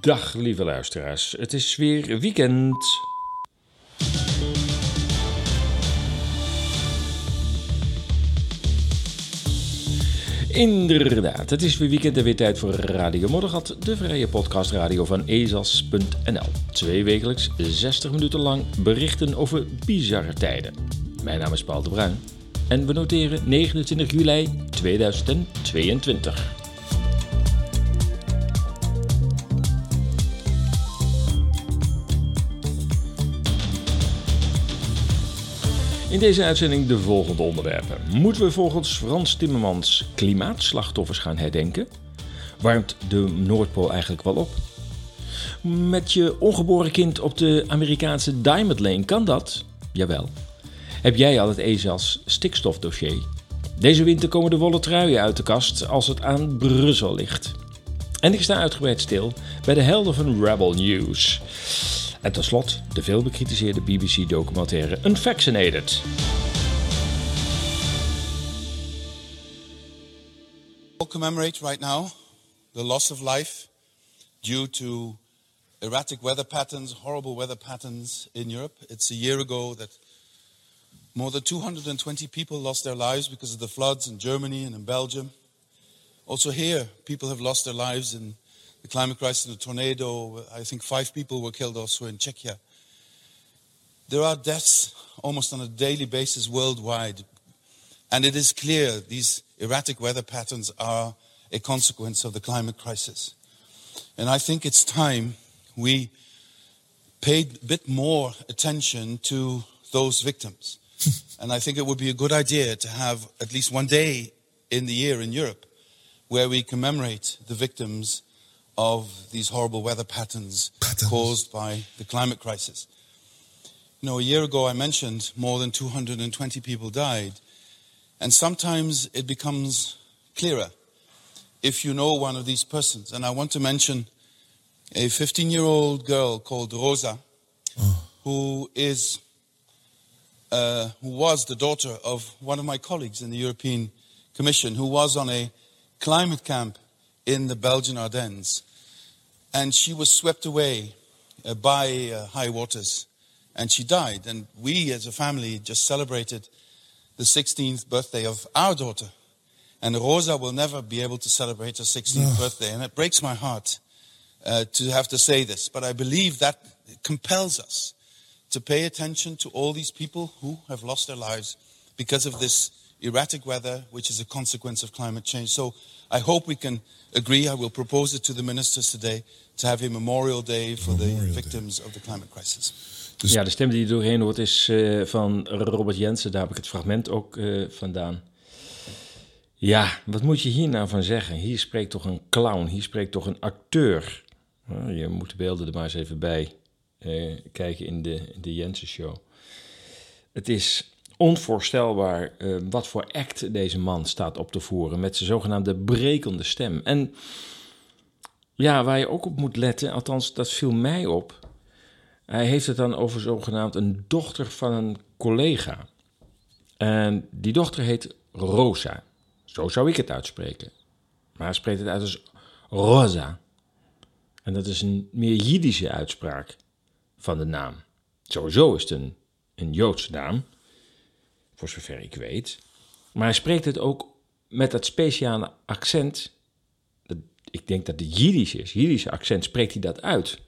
Dag lieve luisteraars, het is weer weekend. Inderdaad, het is weer weekend en weer tijd voor Radio Moddergat, de vrije podcastradio van ezas.nl. Twee wekelijks, 60 minuten lang berichten over bizarre tijden. Mijn naam is Paul de Bruin en we noteren 29 juli 2022. In deze uitzending de volgende onderwerpen. Moeten we volgens Frans Timmermans klimaatslachtoffers gaan herdenken? Warmt de Noordpool eigenlijk wel op? Met je ongeboren kind op de Amerikaanse Diamond Lane kan dat? Jawel. Heb jij al het ESA's stikstofdossier? Deze winter komen de wollen truien uit de kast als het aan Brussel ligt. En ik sta uitgebreid stil bij de helden van Rebel News. En tot slot de veel bekritiseerde BBC-documentaire Unvaccinated. We'll commemorate right now the loss of life due to erratic weather patterns, horrible weather patterns in Europe. It's a year ago that more than 220 people lost their lives because of the floods in Germany and in Belgium. Also, here, people have lost their lives in the climate crisis, the tornado. I think five people were killed also in Czechia. There are deaths almost on a daily basis worldwide. And it is clear these erratic weather patterns are a consequence of the climate crisis. And I think it's time we paid a bit more attention to those victims. and I think it would be a good idea to have at least one day in the year in Europe where we commemorate the victims of these horrible weather patterns, Patterns. caused by the climate crisis. You know, a year ago I mentioned more than 220 people died, and sometimes it becomes clearer if you know one of these persons. And I want to mention a 15 year old girl called Rosa, who is uh, who was the daughter of one of my colleagues in the European Commission, who was on a climate camp in the Belgian Ardennes. And she was swept away uh, by uh, high waters and she died. And we as a family just celebrated the 16th birthday of our daughter. And Rosa will never be able to celebrate her 16th birthday. And it breaks my heart uh, to have to say this, but I believe that compels us to pay attention to all these people who have lost their lives because of this erratic weather, which is a consequence of climate change. So I hope we can agree. I will propose it to the ministers today to have a Memorial Day for Memorial the Day. victims of the climate crisis. Dus- Ja, de stem die je doorheen hoort is eh, van Robert Jensen. Daar heb ik het fragment ook eh, vandaan. Ja, wat moet je hier nou van zeggen? Hier spreekt toch een clown, hier spreekt toch een acteur. Nou, je moet de beelden er maar eens even bij eh, kijken in de, in de Jensen-show. Het is onvoorstelbaar eh, wat voor act deze man staat op te voeren met zijn zogenaamde brekende stem. En ja, waar je ook op moet letten, althans dat viel mij op. Hij heeft het dan over zogenaamd een dochter van een collega. En die dochter heet Rosa. Zo zou ik het uitspreken. Maar hij spreekt het uit als Rosa. En dat is een meer Jiddische uitspraak van de naam. Sowieso is het een, een Joodse naam, voor zover ik weet. Maar hij spreekt het ook met dat speciale accent. Ik denk dat het Jiddisch is. Jiddische accent spreekt hij dat uit.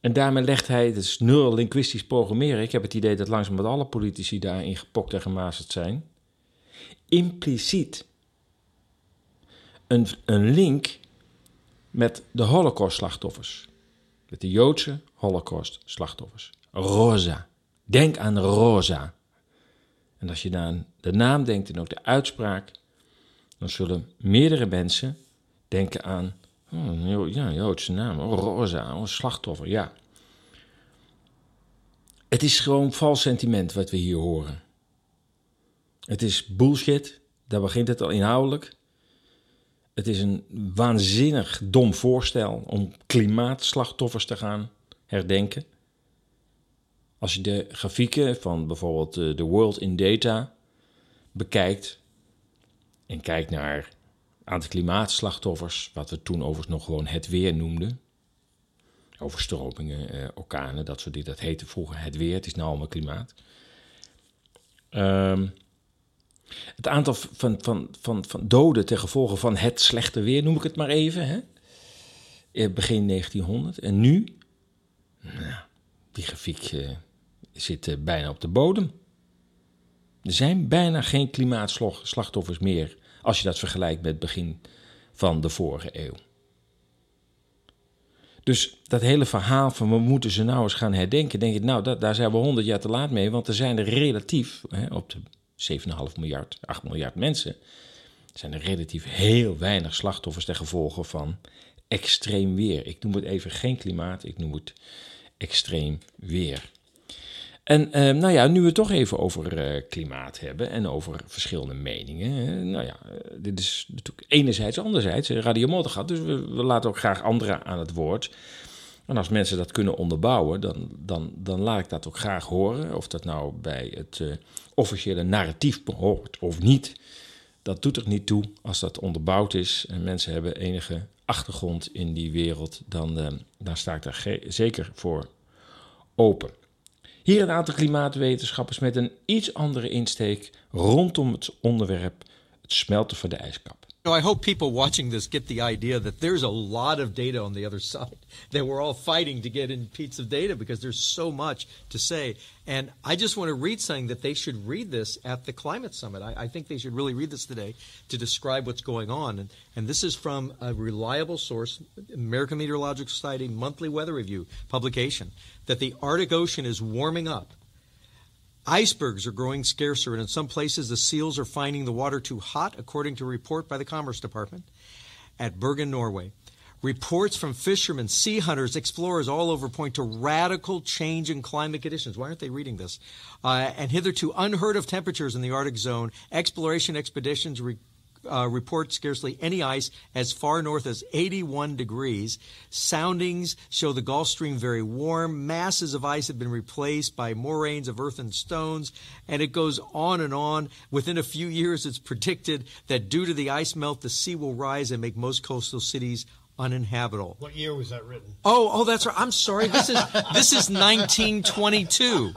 En daarmee legt hij, het is neurolinguistisch programmeren. Ik heb het idee dat langzaam met alle politici daarin gepokt en gemazeld zijn. Impliciet een, een link met de Holocaust-slachtoffers. Met de Joodse Holocaust-slachtoffers. Rosa. Denk aan Rosa. En als je naar de naam denkt en ook de uitspraak, dan zullen meerdere mensen denken aan Oh, ja, Joodse naam. Oh, Rosa, oh, slachtoffer, ja. Het is gewoon vals sentiment wat we hier horen. Het is bullshit, daar begint het al inhoudelijk. Het is een waanzinnig dom voorstel om klimaatslachtoffers te gaan herdenken. Als je de grafieken van bijvoorbeeld eh, de World in Data bekijkt en kijkt naar aantal klimaatslachtoffers, wat we toen overigens nog gewoon het weer noemden. Overstromingen, uh, orkanen, dat soort dingen. Dat heette vroeger het weer, het is nu allemaal klimaat. Um, het aantal van, van, van, van doden ten gevolge van het slechte weer, noem ik het maar even, hè? begin 1900. En nu, nou, die grafiek zit uh, bijna op de bodem. Er zijn bijna geen klimaatslachtoffers meer als je dat vergelijkt met het begin van de vorige eeuw. Dus dat hele verhaal van we moeten ze nou eens gaan herdenken, denk ik, nou, dat, daar zijn we honderd jaar te laat mee, want er zijn er relatief, hè, op de 7,5 miljard, 8 miljard mensen, zijn er relatief heel weinig slachtoffers ten gevolge van extreem weer. Ik noem het even geen klimaat, ik noem het extreem weer. En uh, nou ja, nu we het toch even over uh, klimaat hebben en over verschillende meningen. Nou ja, dit is natuurlijk enerzijds, anderzijds Radio Motorgat. Dus we, we, laten ook graag anderen aan het woord. En als mensen dat kunnen onderbouwen, dan, dan, dan laat ik dat ook graag horen. Of dat nou bij het officiële narratief behoort of niet. Dat doet er niet toe als dat onderbouwd is en mensen hebben enige achtergrond in die wereld. Dan, dan sta ik daar zeker voor open. Hier een aantal klimaatwetenschappers met een iets andere insteek rondom het onderwerp het smelten van de ijskap. I hope people watching this get the idea that there's a lot of data on the other side. That we're all fighting to get in pieces of data because there's so much to say. And I just want to read something that they should read this at the climate summit. I, I think they should really read this today to describe what's going on. And, and this is from a reliable source, American Meteorological Society monthly weather review publication, that the Arctic Ocean is warming up Icebergs are growing scarcer, and in some places the seals are finding the water too hot, according to a report by the Commerce Department at Bergen, Norway. Reports from fishermen, sea hunters, explorers all over point to radical change in climate conditions. Why aren't they reading this? Uh, and hitherto unheard of temperatures in the Arctic zone. Exploration expeditions re- uh, report scarcely any ice as far north as 81 degrees. Soundings show the Gulf Stream very warm. Masses of ice have been replaced by moraines of earth and stones, and it goes on and on. Within a few years, it's predicted that due to the ice melt, the sea will rise and make most coastal cities uninhabitable. What year was that written? Oh, oh, that's right. I'm sorry. This is this is 1922.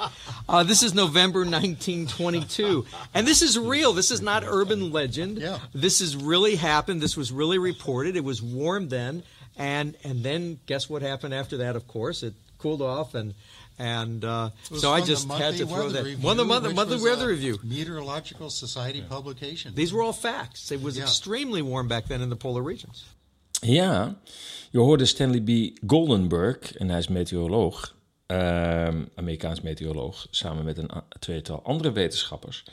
Uh, this is November 1922, and this is real. This is not urban legend. Yeah. This has really happened. This was really reported. It was warm then, and and then guess what happened after that? Of course, it cooled off and. And uh, so I just had to throw that review, one of the monthly, monthly weather review. Meteorological Society yeah. publication. These were all facts. It was yeah. extremely warm back then in the polar regions. Ja, je hoorde Stanley B. Goldenberg, en hij is meteoroloog, uh, Amerikaans meteoroloog, samen met een tweetal andere wetenschappers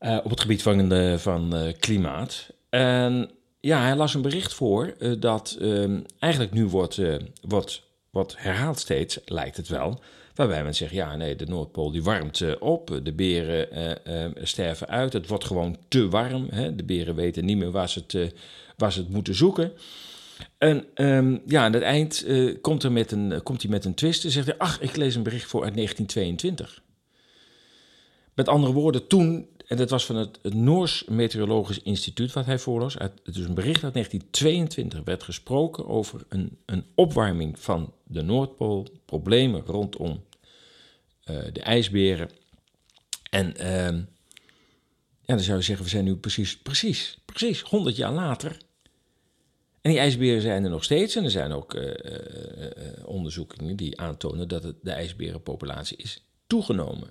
uh, op het gebied van, de, van uh, klimaat. En ja, hij las een bericht voor uh, dat ehm, eigenlijk nu wordt, wordt, wordt herhaald steeds, lijkt het wel, waarbij men zegt, ja nee, de Noordpool die warmt op, de beren sterven uit, het wordt gewoon te warm, hè? de beren weten niet meer waar ze het waar ze het moeten zoeken. En um, ja, aan het eind uh, komt, er met een, komt hij met een twist en zegt hij... ach, ik lees een bericht voor uit 1922. Met andere woorden, toen, en dat was van het, het Noors Meteorologisch Instituut wat hij voorlas... Is een bericht uit 1922 werd gesproken over een, een opwarming van de Noordpool... problemen rondom uh, de ijsberen. En... Uh, ja, dan zou je zeggen, we zijn nu precies, precies, precies 100 jaar later en die ijsberen zijn er nog steeds. En er zijn ook uh, uh, onderzoekingen die aantonen dat de ijsberenpopulatie is toegenomen.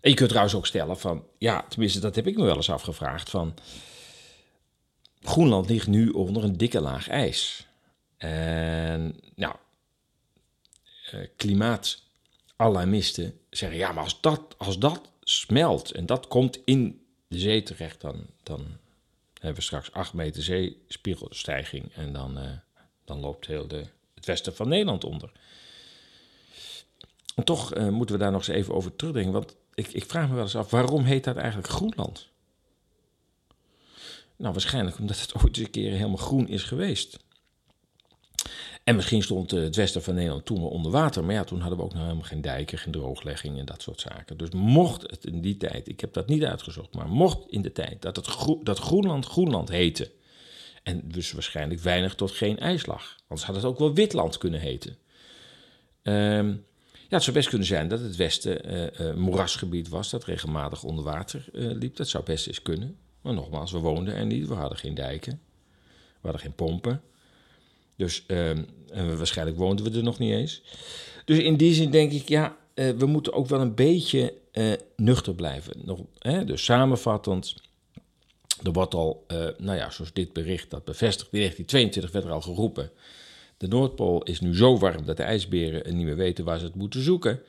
En je kunt trouwens ook stellen van, ja, tenminste dat heb ik me wel eens afgevraagd, van Groenland ligt nu onder een dikke laag ijs. En nou, klimaatalarmisten zeggen, ja, maar als dat, als dat smelt en dat komt in de zee terecht, dan, dan hebben we straks 8 meter zeespiegelstijging. En dan, uh, dan loopt heel de, het westen van Nederland onder. Toch uh, moeten we daar nog eens even over terugdenken. Want ik, ik vraag me wel eens af, waarom heet dat eigenlijk Groenland? Nou, waarschijnlijk omdat het ooit eens een keer helemaal groen is geweest. En misschien stond eh, het westen van Nederland toen wel onder water. Maar ja, toen hadden we ook nog helemaal geen dijken, geen drooglegging en dat soort zaken. Dus mocht het in die tijd, ik heb dat niet uitgezocht, maar mocht in de tijd dat, het dat Groenland Groenland heette. En dus waarschijnlijk weinig tot geen ijslag. Anders had het ook wel Witland kunnen heten. Ehm, ja, het zou best kunnen zijn dat het westen eh, eh, moerasgebied was dat regelmatig onder water liep. Dat zou best eens kunnen. Maar nogmaals, we woonden er niet, we hadden geen dijken, we hadden geen pompen. Dus ehm, waarschijnlijk woonden we er nog niet eens. Dus in die zin denk ik, ja, eh, we moeten ook wel een beetje eh, nuchter blijven. Nog, hè? Dus samenvattend, er wordt al, eh, nou ja, zoals dit bericht dat bevestigt, in 1922 werd er al geroepen. De Noordpool is nu zo warm dat de ijsberen niet meer weten waar ze het moeten zoeken.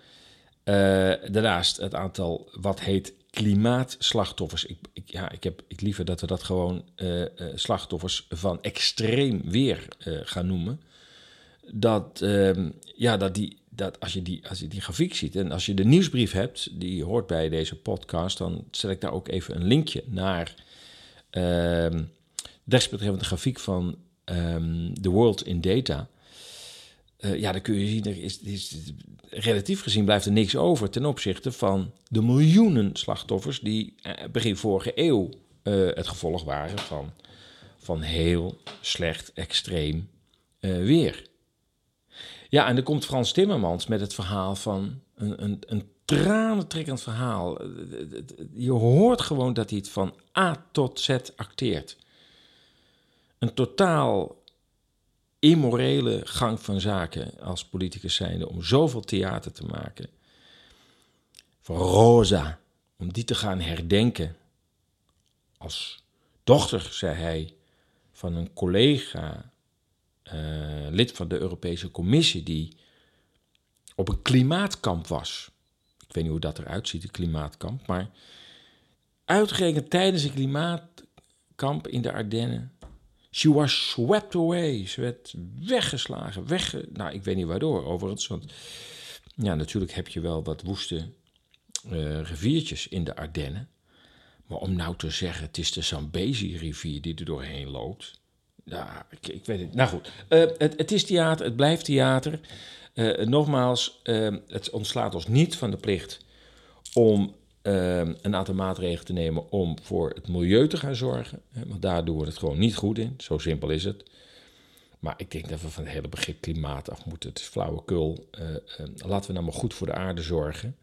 Daarnaast het aantal wat heet klimaatslachtoffers. Ik, ik, ja, ik heb ik liever dat we dat gewoon eh, eh, slachtoffers van extreem weer eh, gaan noemen. Dat, ehm, ja, dat, die, dat als, je die, als je die grafiek ziet en als je de nieuwsbrief hebt, die hoort bij deze podcast, dan zet ik daar ook even een linkje naar ehm desbetreffende grafiek van ehm The World in Data. Eh, ja, dan kun je zien, er is, is, relatief gezien blijft er niks over ten opzichte van de miljoenen slachtoffers die eh, begin vorige eeuw eh, het gevolg waren van, van heel slecht, extreem weer. Ja, en dan komt Frans Timmermans met het verhaal van een, een, een tranentrekkend verhaal. Je hoort gewoon dat hij het van A tot Z acteert. Een totaal immorele gang van zaken als politicus zijnde om zoveel theater te maken. Voor Rosa, om die te gaan herdenken. Als dochter, zei hij, van een collega, eh, lid van de Europese Commissie, die op een klimaatkamp was. Ik weet niet hoe dat eruit ziet, een klimaatkamp, maar uitgerekend tijdens een klimaatkamp in de Ardennen She was swept away. Ze werd weggeslagen. Wegge nou, ik weet niet waardoor, overigens. Want ja, natuurlijk heb je wel wat woeste eh, riviertjes in de Ardennen. Maar om nou te zeggen, het is de Zambezi-rivier die er doorheen loopt. Nou, ik, ik weet het. Nou goed, Eh, het, het is theater, het blijft theater. Eh, nogmaals, het ontslaat ons niet van de plicht om eh, een aantal maatregelen te nemen om voor het milieu te gaan zorgen. Hè, Want daar doen we het gewoon niet goed in. Zo simpel is het. Maar ik denk dat we van het hele begrip klimaat af moeten. Het is flauwekul. Eh, eh, laten we nou maar goed voor de aarde zorgen.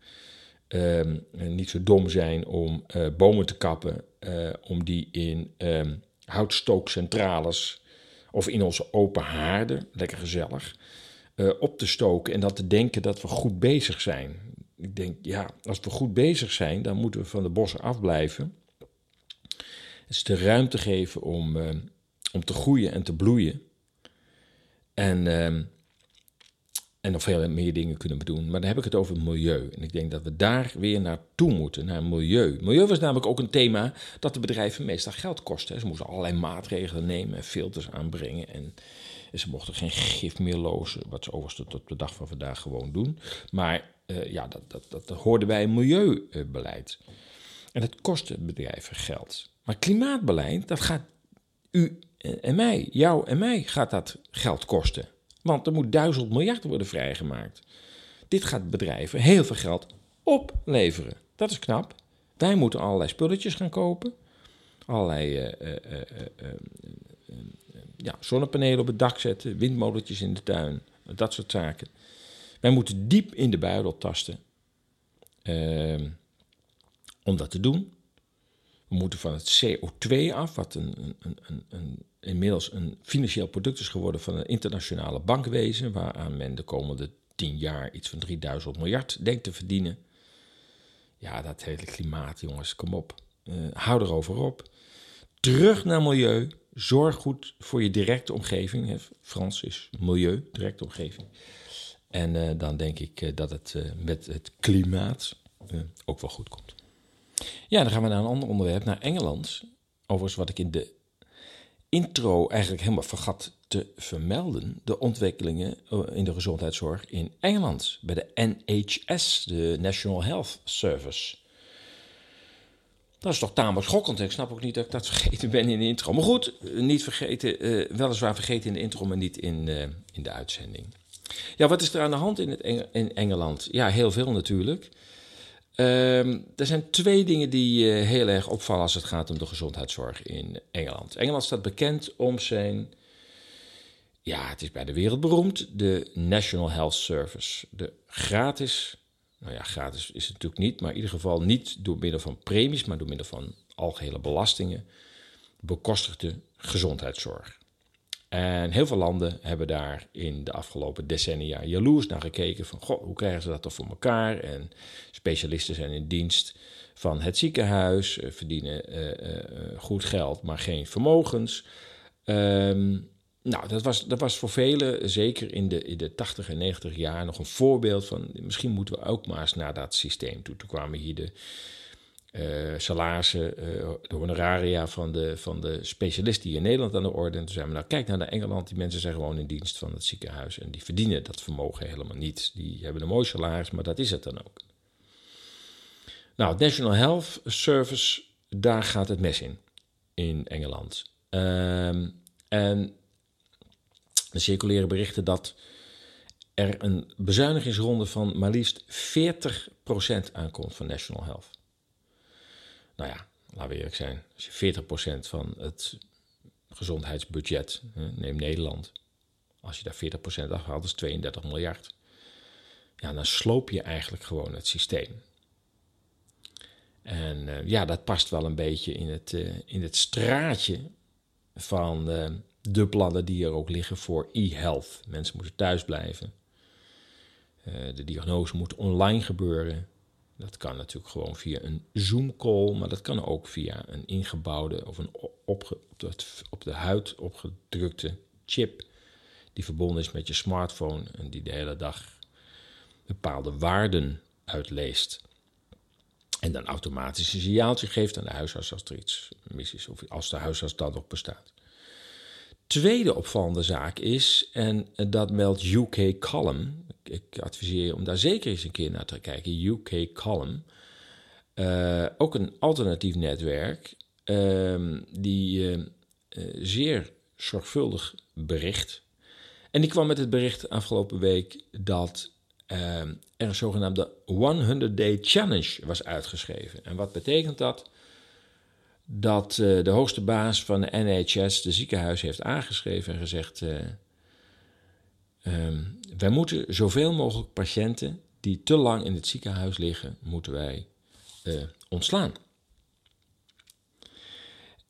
Ehm, niet zo dom zijn om eh, bomen te kappen, eh, om die in ehm, houtstookcentrales of in onze open haarden, lekker gezellig, op te stoken en dat te denken dat we goed bezig zijn. Ik denk, ja, als we goed bezig zijn, dan moeten we van de bossen afblijven. Dus de ruimte geven om, eh, om te groeien en te bloeien. En, ehm, en nog veel meer dingen kunnen we doen. Maar dan heb ik het over het milieu. En ik denk dat we daar weer naartoe moeten, naar milieu. Milieu was namelijk ook een thema dat de bedrijven meestal geld kostte. Ze moesten allerlei maatregelen nemen en filters aanbrengen. En, en ze mochten geen gif meer lozen, wat ze overigens tot op de dag van vandaag gewoon doen. Maar eh, ja, dat, dat, dat, dat hoorde bij milieubeleid. En dat kostte bedrijven geld. Maar klimaatbeleid, dat gaat u en mij, jou en mij, gaat dat geld kosten. Want er moet duizend miljard worden vrijgemaakt. Dit gaat bedrijven heel veel geld opleveren. Dat is knap. Wij moeten allerlei spulletjes gaan kopen. Allerlei eh, eh, eh, eh, eh, eh, ja, zonnepanelen op het dak zetten, windmolentjes in de tuin, dat soort zaken. Wij moeten diep in de buidel tasten eh, om dat te doen. We moeten van het CO2 af, wat een, een, een, inmiddels een financieel product is geworden van een internationale bankwezen, waaraan men de komende tien jaar iets van 3000 miljard denkt te verdienen. Ja, dat hele klimaat, jongens, kom op. Uh, hou erover op. Terug naar milieu. Zorg goed voor je directe omgeving. Frans is milieu, directe omgeving. En uh, dan denk ik uh, dat het uh, met het klimaat ook wel goed komt. Ja, dan gaan we naar een ander onderwerp, naar Engeland. Overigens wat ik in de intro eigenlijk helemaal vergat te vermelden. De ontwikkelingen in de gezondheidszorg in Engeland. Bij de NHS, de National Health Service. Dat is toch tamelijk schokkend. Ik snap ook niet dat ik dat vergeten ben in de intro. Maar goed, niet vergeten, weliswaar vergeten in de intro, maar niet in, in de uitzending. Ja, wat is er aan de hand in, het in Engeland? Ja, heel veel natuurlijk. Uh, er zijn twee dingen die uh, heel erg opvallen als het gaat om de gezondheidszorg in Engeland. Engeland staat bekend om zijn, ja, het is bij de wereld beroemd, de National Health Service. De gratis nou ja, gratis is het natuurlijk niet, maar in ieder geval niet door middel van premies, maar door middel van algehele belastingen bekostigde gezondheidszorg. En heel veel landen hebben daar in de afgelopen decennia jaloers naar gekeken van, goh, hoe krijgen ze dat toch voor elkaar? En specialisten zijn in dienst van het ziekenhuis, eh, verdienen uh, uh, goed geld, maar geen vermogens. Um, nou, dat was, dat was voor velen, zeker in de, in de 80 en 90 jaar, nog een voorbeeld van. Misschien moeten we ook maar eens naar dat systeem toe. Toen kwamen hier de uh, salarissen, uh, de honoraria van de, van de specialisten hier in Nederland aan de orde. En zeiden we, nou kijk naar naar Engeland, die mensen zijn gewoon in dienst van het ziekenhuis. En die verdienen dat vermogen helemaal niet. Die hebben een mooi salaris, maar dat is het dan ook. Nou, National Health Service, daar gaat het mes in, in Engeland. Um, en er circuleren berichten dat er een bezuinigingsronde van maar liefst 40% aankomt van National Health. Nou ja, laten we eerlijk zijn. Als je 40% van het gezondheidsbudget, neem Nederland, als je daar 40% afhaalt, is 32 miljard. Ja, dan sloop je eigenlijk gewoon het systeem. En uh, ja, dat past wel een beetje in het, uh, in het straatje van uh, de plannen die er ook liggen voor e-health. Mensen moeten thuis blijven. De diagnose moet online gebeuren. Dat kan natuurlijk gewoon via een Zoom-call, maar dat kan ook via een ingebouwde of een op, de, op de huid opgedrukte chip die verbonden is met je smartphone en die de hele dag bepaalde waarden uitleest. En dan automatisch een signaaltje geeft aan de huisarts als er iets mis is, of als de huisarts dan nog bestaat. Tweede opvallende zaak is, en dat meldt UK Column, ik adviseer je om daar zeker eens een keer naar te kijken, UK Column, uh, ook een alternatief netwerk, uh, die uh, zeer zorgvuldig bericht. En die kwam met het bericht afgelopen week dat er een zogenaamde 100-day challenge was uitgeschreven. En wat betekent dat? Dat uh, de hoogste baas van de NHS de ziekenhuis heeft aangeschreven en gezegd: uh, wij moeten zoveel mogelijk patiënten die te lang in het ziekenhuis liggen, moeten wij uh, ontslaan.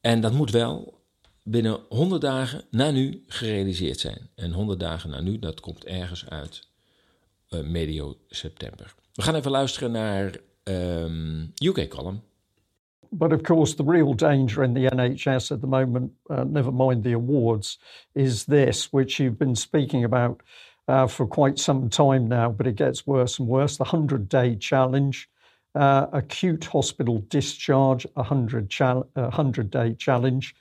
En dat moet wel binnen 100 dagen na nu gerealiseerd zijn. En 100 dagen na nu, dat komt ergens uit medio september. We gaan even luisteren naar um, UK Column. But of course, the real danger in the NHS at the moment, uh, never mind the awards, is this, which you've been speaking about uh, for quite some time now, but it gets worse and worse. The 100 day challenge, uh, acute hospital discharge, a 100, chal- 100 day challenge.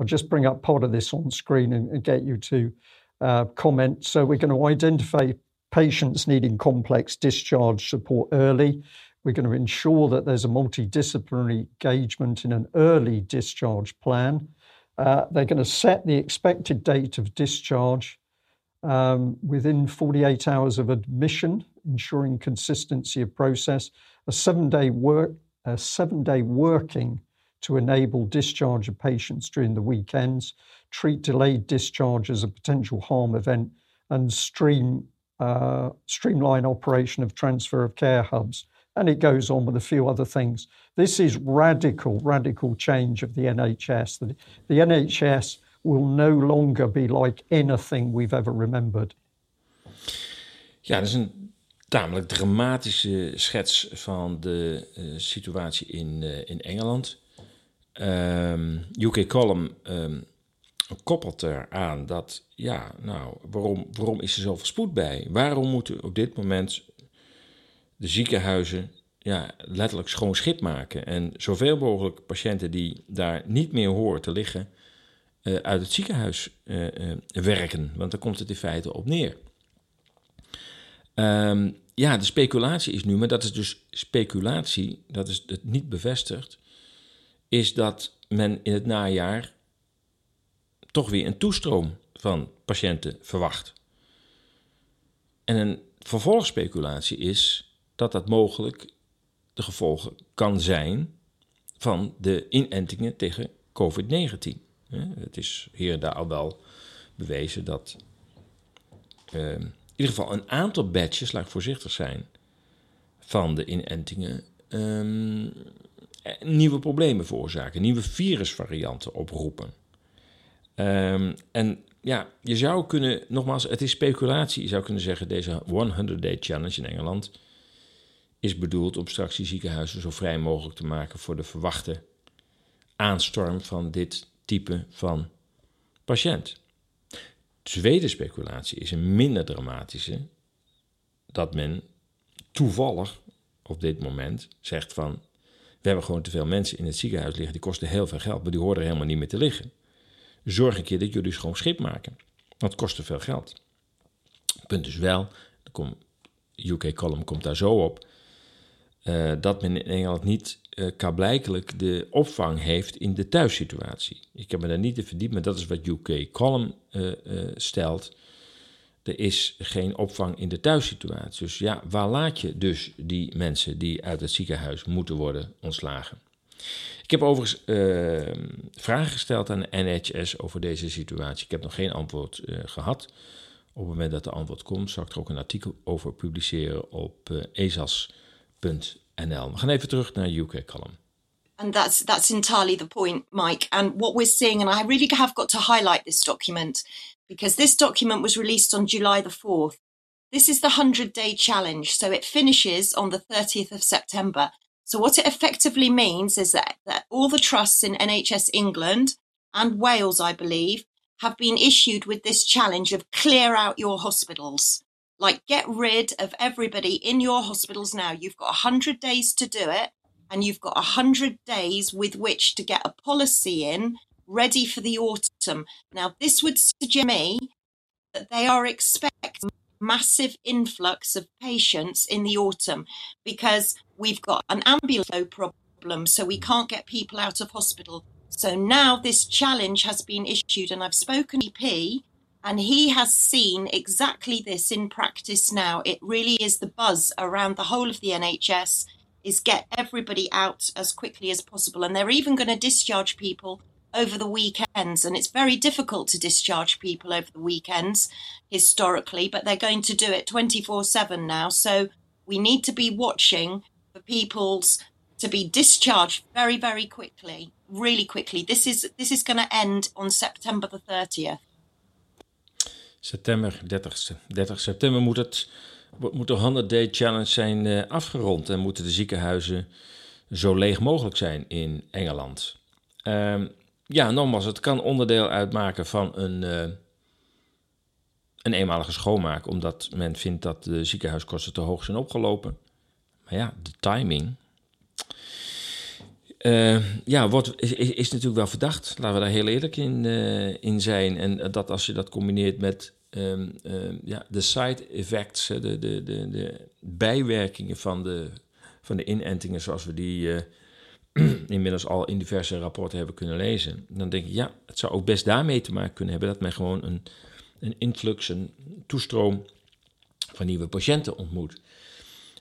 I'll just bring up part of this on screen and, and get you to uh, comment. So, we're going to identify patients needing complex discharge support early. We're going to ensure that there's a multidisciplinary engagement in an early discharge plan. Uh, they're going to set the expected date of discharge um, within 48 hours of admission, ensuring consistency of process. A seven-day work, a seven-day working to enable discharge of patients during the weekends. Treat delayed discharge as a potential harm event, and stream uh, streamline operation of transfer of care hubs and it goes on with a few other things. This is radical, radical change of the NHS. The, NHS will no longer be like anything we've ever remembered. Ja, dat is een tamelijk dramatische schets van de uh, situatie in, uh, in Engeland. Ehm, UK Column um, koppelt eraan dat, ja, nou, waarom, waarom is er zoveel spoed bij? Waarom moeten op dit moment de ziekenhuizen ja, letterlijk schoon schip maken. En zoveel mogelijk patiënten die daar niet meer horen te liggen, uh, uit het ziekenhuis uh, uh, werken. Want daar komt het in feite op neer. Um, ja, de speculatie is nu, maar dat is dus speculatie, dat is het niet bevestigd, is dat men in het najaar toch weer een toestroom van patiënten verwacht. En een vervolgspeculatie is dat dat mogelijk de gevolgen kan zijn van de inentingen tegen COVID-19. Het is hier en daar al wel bewezen dat uh, in ieder geval een aantal batches, laat ik voorzichtig zijn, van de inentingen um, nieuwe problemen veroorzaken, nieuwe virusvarianten oproepen. Um, en ja, je zou kunnen, nogmaals, het is speculatie, je zou kunnen zeggen, deze 100-day challenge in Engeland is bedoeld om straks die ziekenhuizen zo vrij mogelijk te maken voor de verwachte aanstorm van dit type van patiënt. Tweede speculatie is een minder dramatische, dat men toevallig op dit moment zegt van, we hebben gewoon te veel mensen in het ziekenhuis liggen, die kosten heel veel geld, maar die horen er helemaal niet meer te liggen. Zorg een keer dat jullie schoon schip maken, want het kost veel geld. Punt is wel, de UK Column komt daar zo op, uh, dat men in Engeland niet uh, de opvang heeft in de thuissituatie. Ik heb me daar niet in verdiept, maar dat is wat UK Column uh, stelt. Er is geen opvang in de thuissituatie. Dus ja, waar laat je dus die mensen die uit het ziekenhuis moeten worden ontslagen? Ik heb overigens vragen gesteld aan de NHS over deze situatie. Ik heb nog geen antwoord gehad. Op het moment dat de antwoord komt, zal ik er ook een artikel over publiceren op ESAS. We gaan even terug naar UK column. And that's that's entirely the point, Mike. And what we're seeing, and I really have got to highlight this document because this document was released on July the 4th. This is the 100 day challenge. So it finishes on the 30th of September. So what it effectively means is that, that all the trusts in NHS England and Wales, I believe, have been issued with this challenge of clear out your hospitals. Like, get rid of everybody in your hospitals now. You've got 100 days to do it, and you've got 100 days with which to get a policy in ready for the autumn. Now, this would suggest me that they are expecting massive influx of patients in the autumn because we've got an ambulance problem, so we can't get people out of hospital. So now this challenge has been issued, and I've spoken to EP and he has seen exactly this in practice now. It really is the buzz around the whole of the NHS is get everybody out as quickly as possible. And they're even going to discharge people over the weekends. And it's very difficult to discharge people over the weekends historically, but they're going to do it 24 7 now. So we need to be watching for people's to be discharged very, very quickly, really quickly. This is this is going to end on September the 30th. September, 30, 30 september moet, het, moet de 100 Day Challenge zijn uh, afgerond en moeten de ziekenhuizen zo leeg mogelijk zijn in Engeland. Uh, ja, nogmaals, het kan onderdeel uitmaken van een, uh, een eenmalige schoonmaak, omdat men vindt dat de ziekenhuiskosten te hoog zijn opgelopen. Maar ja, de timing. Uh, ja, wordt, is, natuurlijk wel verdacht. Laten we daar heel eerlijk in, uh, in zijn. En dat als je dat combineert met um, um, ja, de side effects, de, de, de, de bijwerkingen van de, van de inentingen, zoals we die uh, inmiddels al in diverse rapporten hebben kunnen lezen, dan denk ik, ja, het zou ook best daarmee te maken kunnen hebben dat men gewoon een, een influx, een toestroom van nieuwe patiënten ontmoet.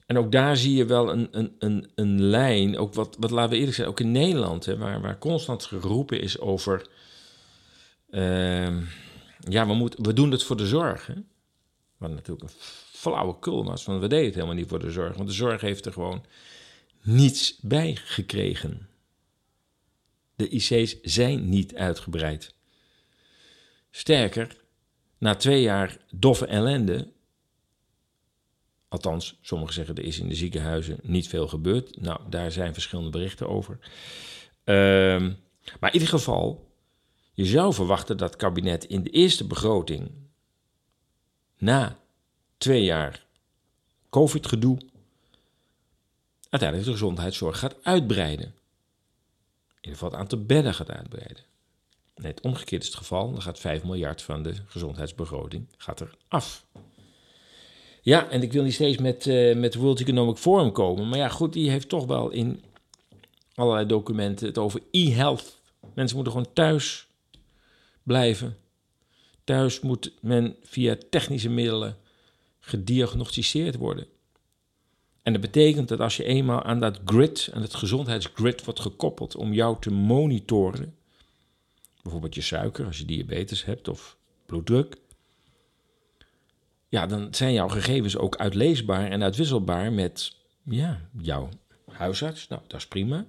En ook daar zie je wel een, een, een, een lijn, ook wat, wat laten we eerlijk zijn, ook in Nederland, hè, waar, waar constant geroepen is over. Uh, ja, we, moeten, we doen het voor de zorg. Hè? Wat natuurlijk een flauwekul was, want we deden het helemaal niet voor de zorg. Want de zorg heeft er gewoon niets bij gekregen. De IC's zijn niet uitgebreid. Sterker, na twee jaar doffe ellende Althans, sommigen zeggen er is in de ziekenhuizen niet veel gebeurd. Nou, daar zijn verschillende berichten over. Um, maar in ieder geval, je zou verwachten dat het kabinet in de eerste begroting, na twee jaar COVID-gedoe, uiteindelijk de gezondheidszorg gaat uitbreiden. In ieder geval het aantal bedden gaat uitbreiden. Net omgekeerd is het geval, dan gaat 5 miljard van de gezondheidsbegroting gaat er af. Ja, en ik wil niet steeds met, uh, met World Economic Forum komen. Maar ja, goed, die heeft toch wel in allerlei documenten het over e-health. Mensen moeten gewoon thuis blijven. Thuis moet men via technische middelen gediagnosticeerd worden. En dat betekent dat als je eenmaal aan dat grid, aan het gezondheidsgrid wordt gekoppeld om jou te monitoren, bijvoorbeeld je suiker als je diabetes hebt of bloeddruk, ja, dan zijn jouw gegevens ook uitleesbaar en uitwisselbaar met ja, jouw huisarts. Nou, dat is prima.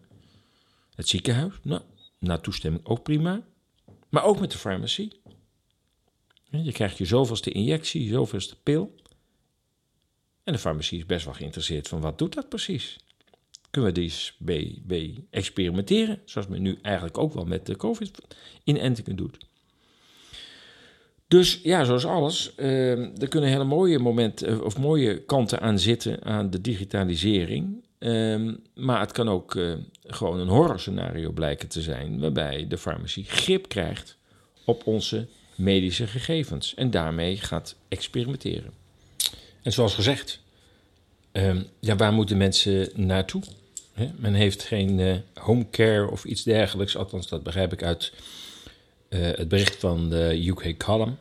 Het ziekenhuis, nou, naar toestemming ook prima. Maar ook met de farmacie. Je krijgt je zoveelste injectie, zoveelste pil. En de farmacie is best wel geïnteresseerd van wat doet dat precies? Kunnen we bij, bij experimenteren, zoals men nu eigenlijk ook wel met de COVID-inentingen doet. Dus ja, zoals alles, uh, er kunnen hele mooie momenten eh, of mooie kanten aan zitten aan de digitalisering. Uh, maar het kan ook uh, gewoon een horrorscenario blijken te zijn, waarbij de farmacie grip krijgt op onze medische gegevens en daarmee gaat experimenteren. En zoals gezegd, uh, ja, waar moeten mensen naartoe? Men heeft geen uh, home care of iets dergelijks, althans dat begrijp ik uit uh, het bericht van de UK Column.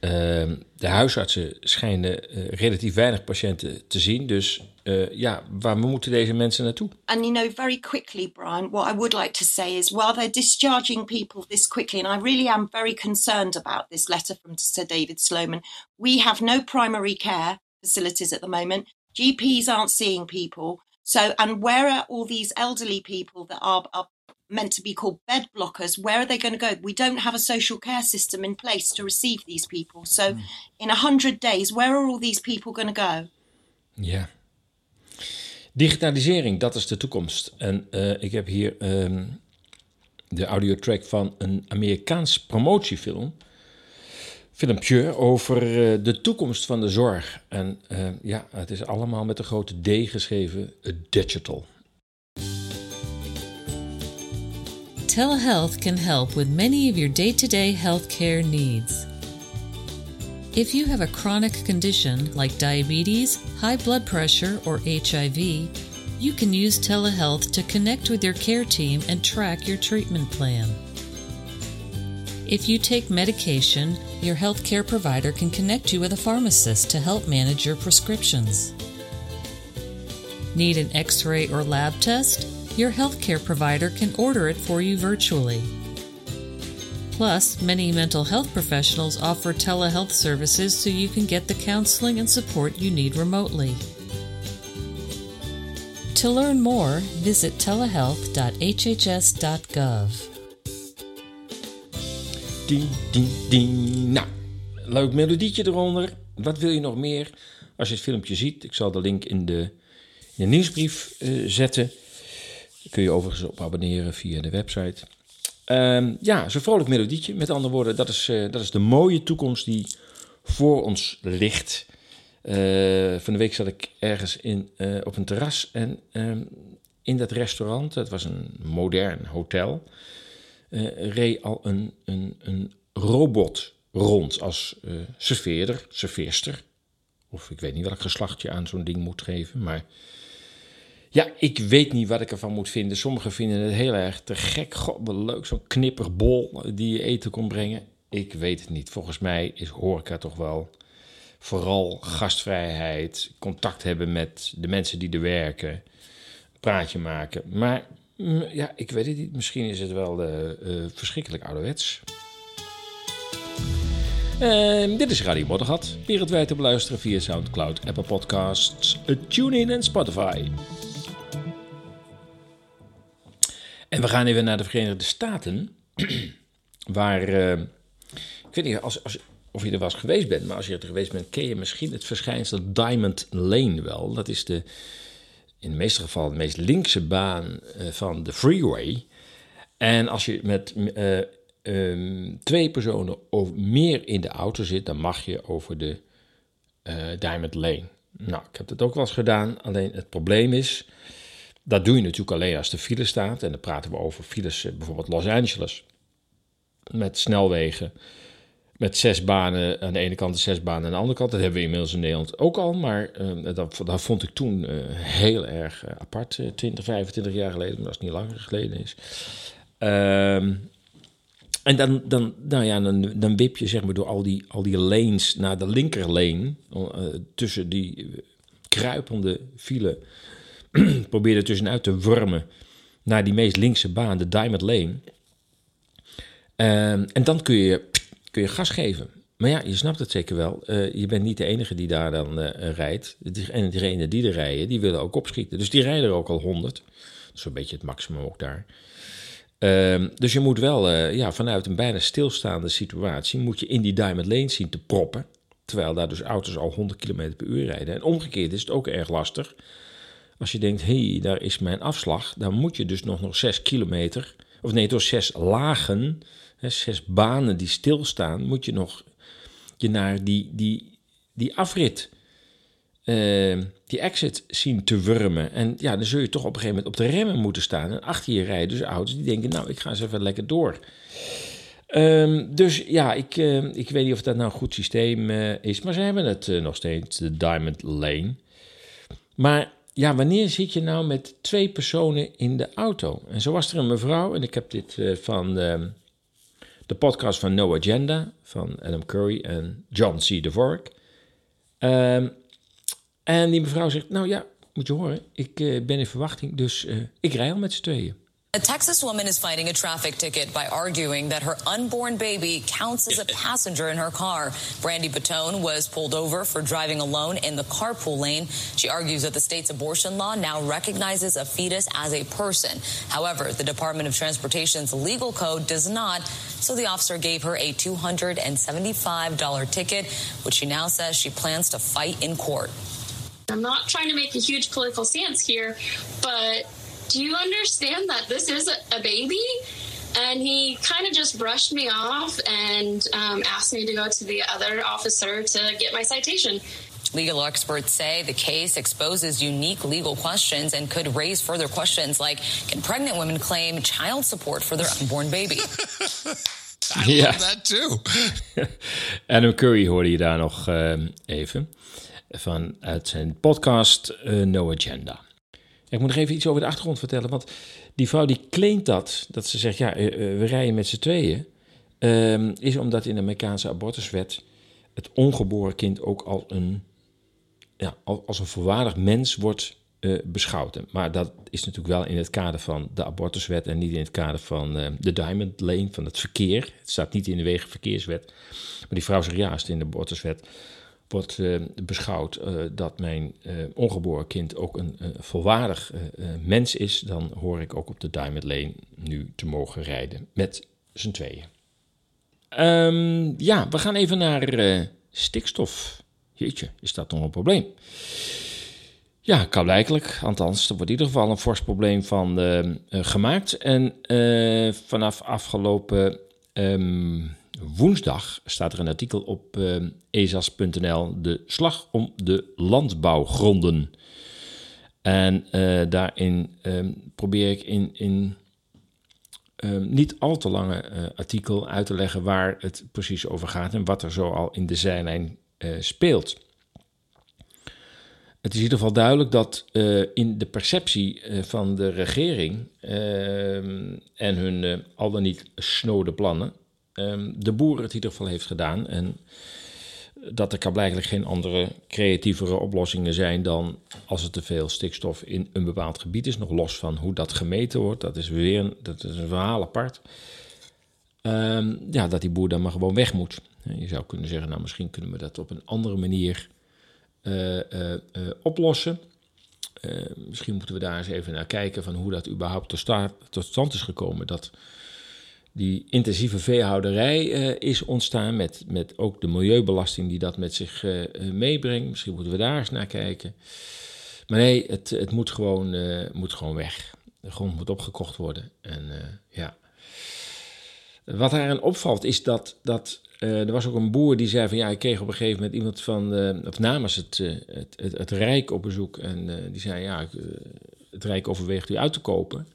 Ehm, de huisartsen schijnen uh, relatief weinig patiënten te zien. Dus uh, ja, waar moeten deze mensen naartoe? And you know, very quickly, Brian, what I would like to say is while they're discharging people this quickly, and I really am very concerned about this letter from Sir David Sloman, we have no primary care facilities at the moment. GPs aren't seeing people. So, and where are all these elderly people that are meant to be called bed blockers, where are they going to go? We don't have a social care system in place to receive these people. So, mm. in a hundred days, where are all these people going to go? Ja. Digitalisering, dat is de toekomst. En uh, ik heb hier um, de audiotrack van een Amerikaans promotiefilm. Filmpje over uh, de toekomst van de zorg. En uh, ja, het is allemaal met een grote D geschreven, digital. Telehealth can help with many of your day to day healthcare needs. If you have a chronic condition like diabetes, high blood pressure, or HIV, you can use telehealth to connect with your care team and track your treatment plan. If you take medication, your healthcare provider can connect you with a pharmacist to help manage your prescriptions. Need an x ray or lab test? Your healthcare provider can order it for you virtually. Plus, many mental health professionals offer telehealth services so you can get the counseling and support you need remotely. To learn more, visit telehealth.hhs.gov. Ding, ding, ding. Nou, leuk melodietje eronder. Wat wil je nog meer? Als je het filmpje ziet, ik zal de link in de, in de nieuwsbrief uh, zetten. Kun je overigens op abonneren via de website. Um, ja, zo'n vrolijk melodietje. Met andere woorden, dat is, uh, dat is de mooie toekomst die voor ons ligt. Uh, van de week zat ik ergens in, uh, op een terras en um, in dat restaurant, het was een modern hotel, reed al een, een, een robot rond als serveerder, serveerster. Of ik weet niet welk geslacht je aan zo'n ding moet geven, maar ja, ik weet niet wat ik ervan moet vinden. Sommigen vinden het heel erg te gek. God, wat leuk, zo'n knipperbol die je eten kon brengen. Ik weet het niet. Volgens mij is horeca toch wel vooral gastvrijheid, contact hebben met de mensen die er werken, praatje maken. Maar mm, ja, ik weet het niet. Misschien is het wel uh, verschrikkelijk ouderwets. Uh, dit is Radio Moddergat. Wereldwijd te beluisteren via Soundcloud, Apple Podcasts, TuneIn en Spotify. En we gaan even naar de Verenigde Staten, waar, uh, ik weet niet als, als, of je er was geweest bent, maar als je er geweest bent, ken je misschien het verschijnsel Diamond Lane wel. Dat is de, in de meeste gevallen de meest linkse baan uh, van de freeway. En als je met uh, um, twee personen of meer in de auto zit, dan mag je over de Diamond Lane. Nou, ik heb het ook wel eens gedaan, alleen het probleem is dat doe je natuurlijk alleen als de file staat. En dan praten we over files, eh, bijvoorbeeld Los Angeles, met snelwegen. met zes banen aan de ene kant en zes banen aan de andere kant. Dat hebben we inmiddels in Nederland ook al. Maar uh, dat, dat vond ik toen uh, heel erg apart, 20, 25 jaar geleden, maar als het niet langer geleden is. Ehm, en dan, dan, nou ja, dan, dan wip je zeg maar door al die, al die lanes naar de linkerlane. tussen die kruipende file. probeer er tussenuit te wormen naar die meest linkse baan, de Diamond Lane. Ehm, en dan kun je, kun je gas geven. Maar ja, je snapt het zeker wel. Uh, je bent niet de enige die daar dan uh, rijdt. En diegenen die er rijden, die willen ook opschieten. Dus die rijden er ook al 100. Dat is een beetje het maximum ook daar. Uh, dus je moet wel uh, ja, vanuit een bijna stilstaande situatie... moet je in die Diamond Lane zien te proppen. Terwijl daar dus auto's al 100 km per uur rijden. En omgekeerd is het ook erg lastig. Als je denkt, hé, hey, daar is mijn afslag... dan moet je dus nog, nog 6 kilometer... of nee, door zes lagen hè, zes banen die stilstaan, moet je nog je naar die, die, die afrit, uh, die exit zien te wurmen. En ja, dan zul je toch op een gegeven moment op de remmen moeten staan. En achter je rijden dus auto's die denken, nou, ik ga eens even lekker door. Um, dus ja, ik, uh, ik weet niet of dat nou een goed systeem uh, is, maar ze hebben het nog steeds, de Diamond Lane. Maar ja, wanneer zit je nou met twee personen in de auto? En zo was er een mevrouw, en ik heb dit van de podcast van No Agenda van Adam Curry en John C. DeVork. Um, en die mevrouw zegt, nou ja, moet je horen, ik uh, ben in verwachting, dus uh, ik rij al met z'n tweeën. A Texas woman is fighting a traffic ticket by arguing that her unborn baby counts as a passenger in her car. Brandy Batone was pulled over for driving alone in the carpool lane. She argues that the state's abortion law now recognizes a fetus as a person. However, the Department of Transportation's legal code does not, so the officer gave her a $275 ticket, which she now says she plans to fight in court. I'm not trying to make a huge political stance here, but do you understand that this is a baby? And he kind of just brushed me off and um, asked me to go to the other officer to get my citation. Legal experts say the case exposes unique legal questions and could raise further questions like can pregnant women claim child support for their unborn baby? I yeah. love that too. Adam Curry hoorde je daar nog uh, even van uit zijn podcast uh, No Agenda. Ik moet nog even iets over de achtergrond vertellen. Want die vrouw die claimt dat, dat ze zegt, ja, uh, we rijden met z'n tweeën. Uh, is omdat in de Amerikaanse abortuswet het ongeboren kind ook als een, ja, als een volwaardig mens wordt uh, beschouwd. Maar dat is natuurlijk wel in het kader van de abortuswet en niet in het kader van de Diamond Lane, van het verkeer. Het staat niet in de wegenverkeerswet. Maar die vrouw zegt ja, het in de abortuswet wordt uh, beschouwd uh, dat mijn uh, ongeboren kind ook een volwaardig mens is, dan hoor ik ook op de Diamond Lane nu te mogen rijden met z'n tweeën. Um, ja, we gaan even naar stikstof. Jeetje, is dat nog een probleem? Ja, kan blijkelijk. Althans, er wordt in ieder geval een fors probleem van gemaakt. En vanaf afgelopen um, woensdag staat er een artikel op uh, ezas.nl, de slag om de landbouwgronden. En uh, daarin um, probeer ik in, in um, niet al te lange uh, artikel uit te leggen waar het precies over gaat en wat er zo al in de zijlijn speelt. Het is in ieder geval duidelijk dat in de perceptie van de regering ehm, en hun al dan niet snode plannen um, de boer het in ieder geval heeft gedaan. En dat er kan blijkbaar geen andere creatievere oplossingen zijn dan als er te veel stikstof in een bepaald gebied is. Nog los van hoe dat gemeten wordt. Dat is weer een, dat is een verhaal apart. Um, ja, dat die boer dan maar gewoon weg moet. Je zou kunnen zeggen, nou misschien kunnen we dat op een andere manier uh, uh, uh, oplossen. misschien moeten we daar eens even naar kijken van hoe dat überhaupt tot, tot stand is gekomen. Dat die intensieve veehouderij uh, is ontstaan, met, met ook de milieubelasting die dat met zich uh, meebrengt. Misschien moeten we daar eens naar kijken. Maar nee, het, het moet, gewoon, moet gewoon weg. De grond moet opgekocht worden. En ja. Wat daarin opvalt is dat, dat er was ook een boer die zei van ja, ik kreeg op een gegeven moment iemand van, of namens het, het, het, het, Rijk op bezoek. En die zei ja, het Rijk overweegt u uit te kopen.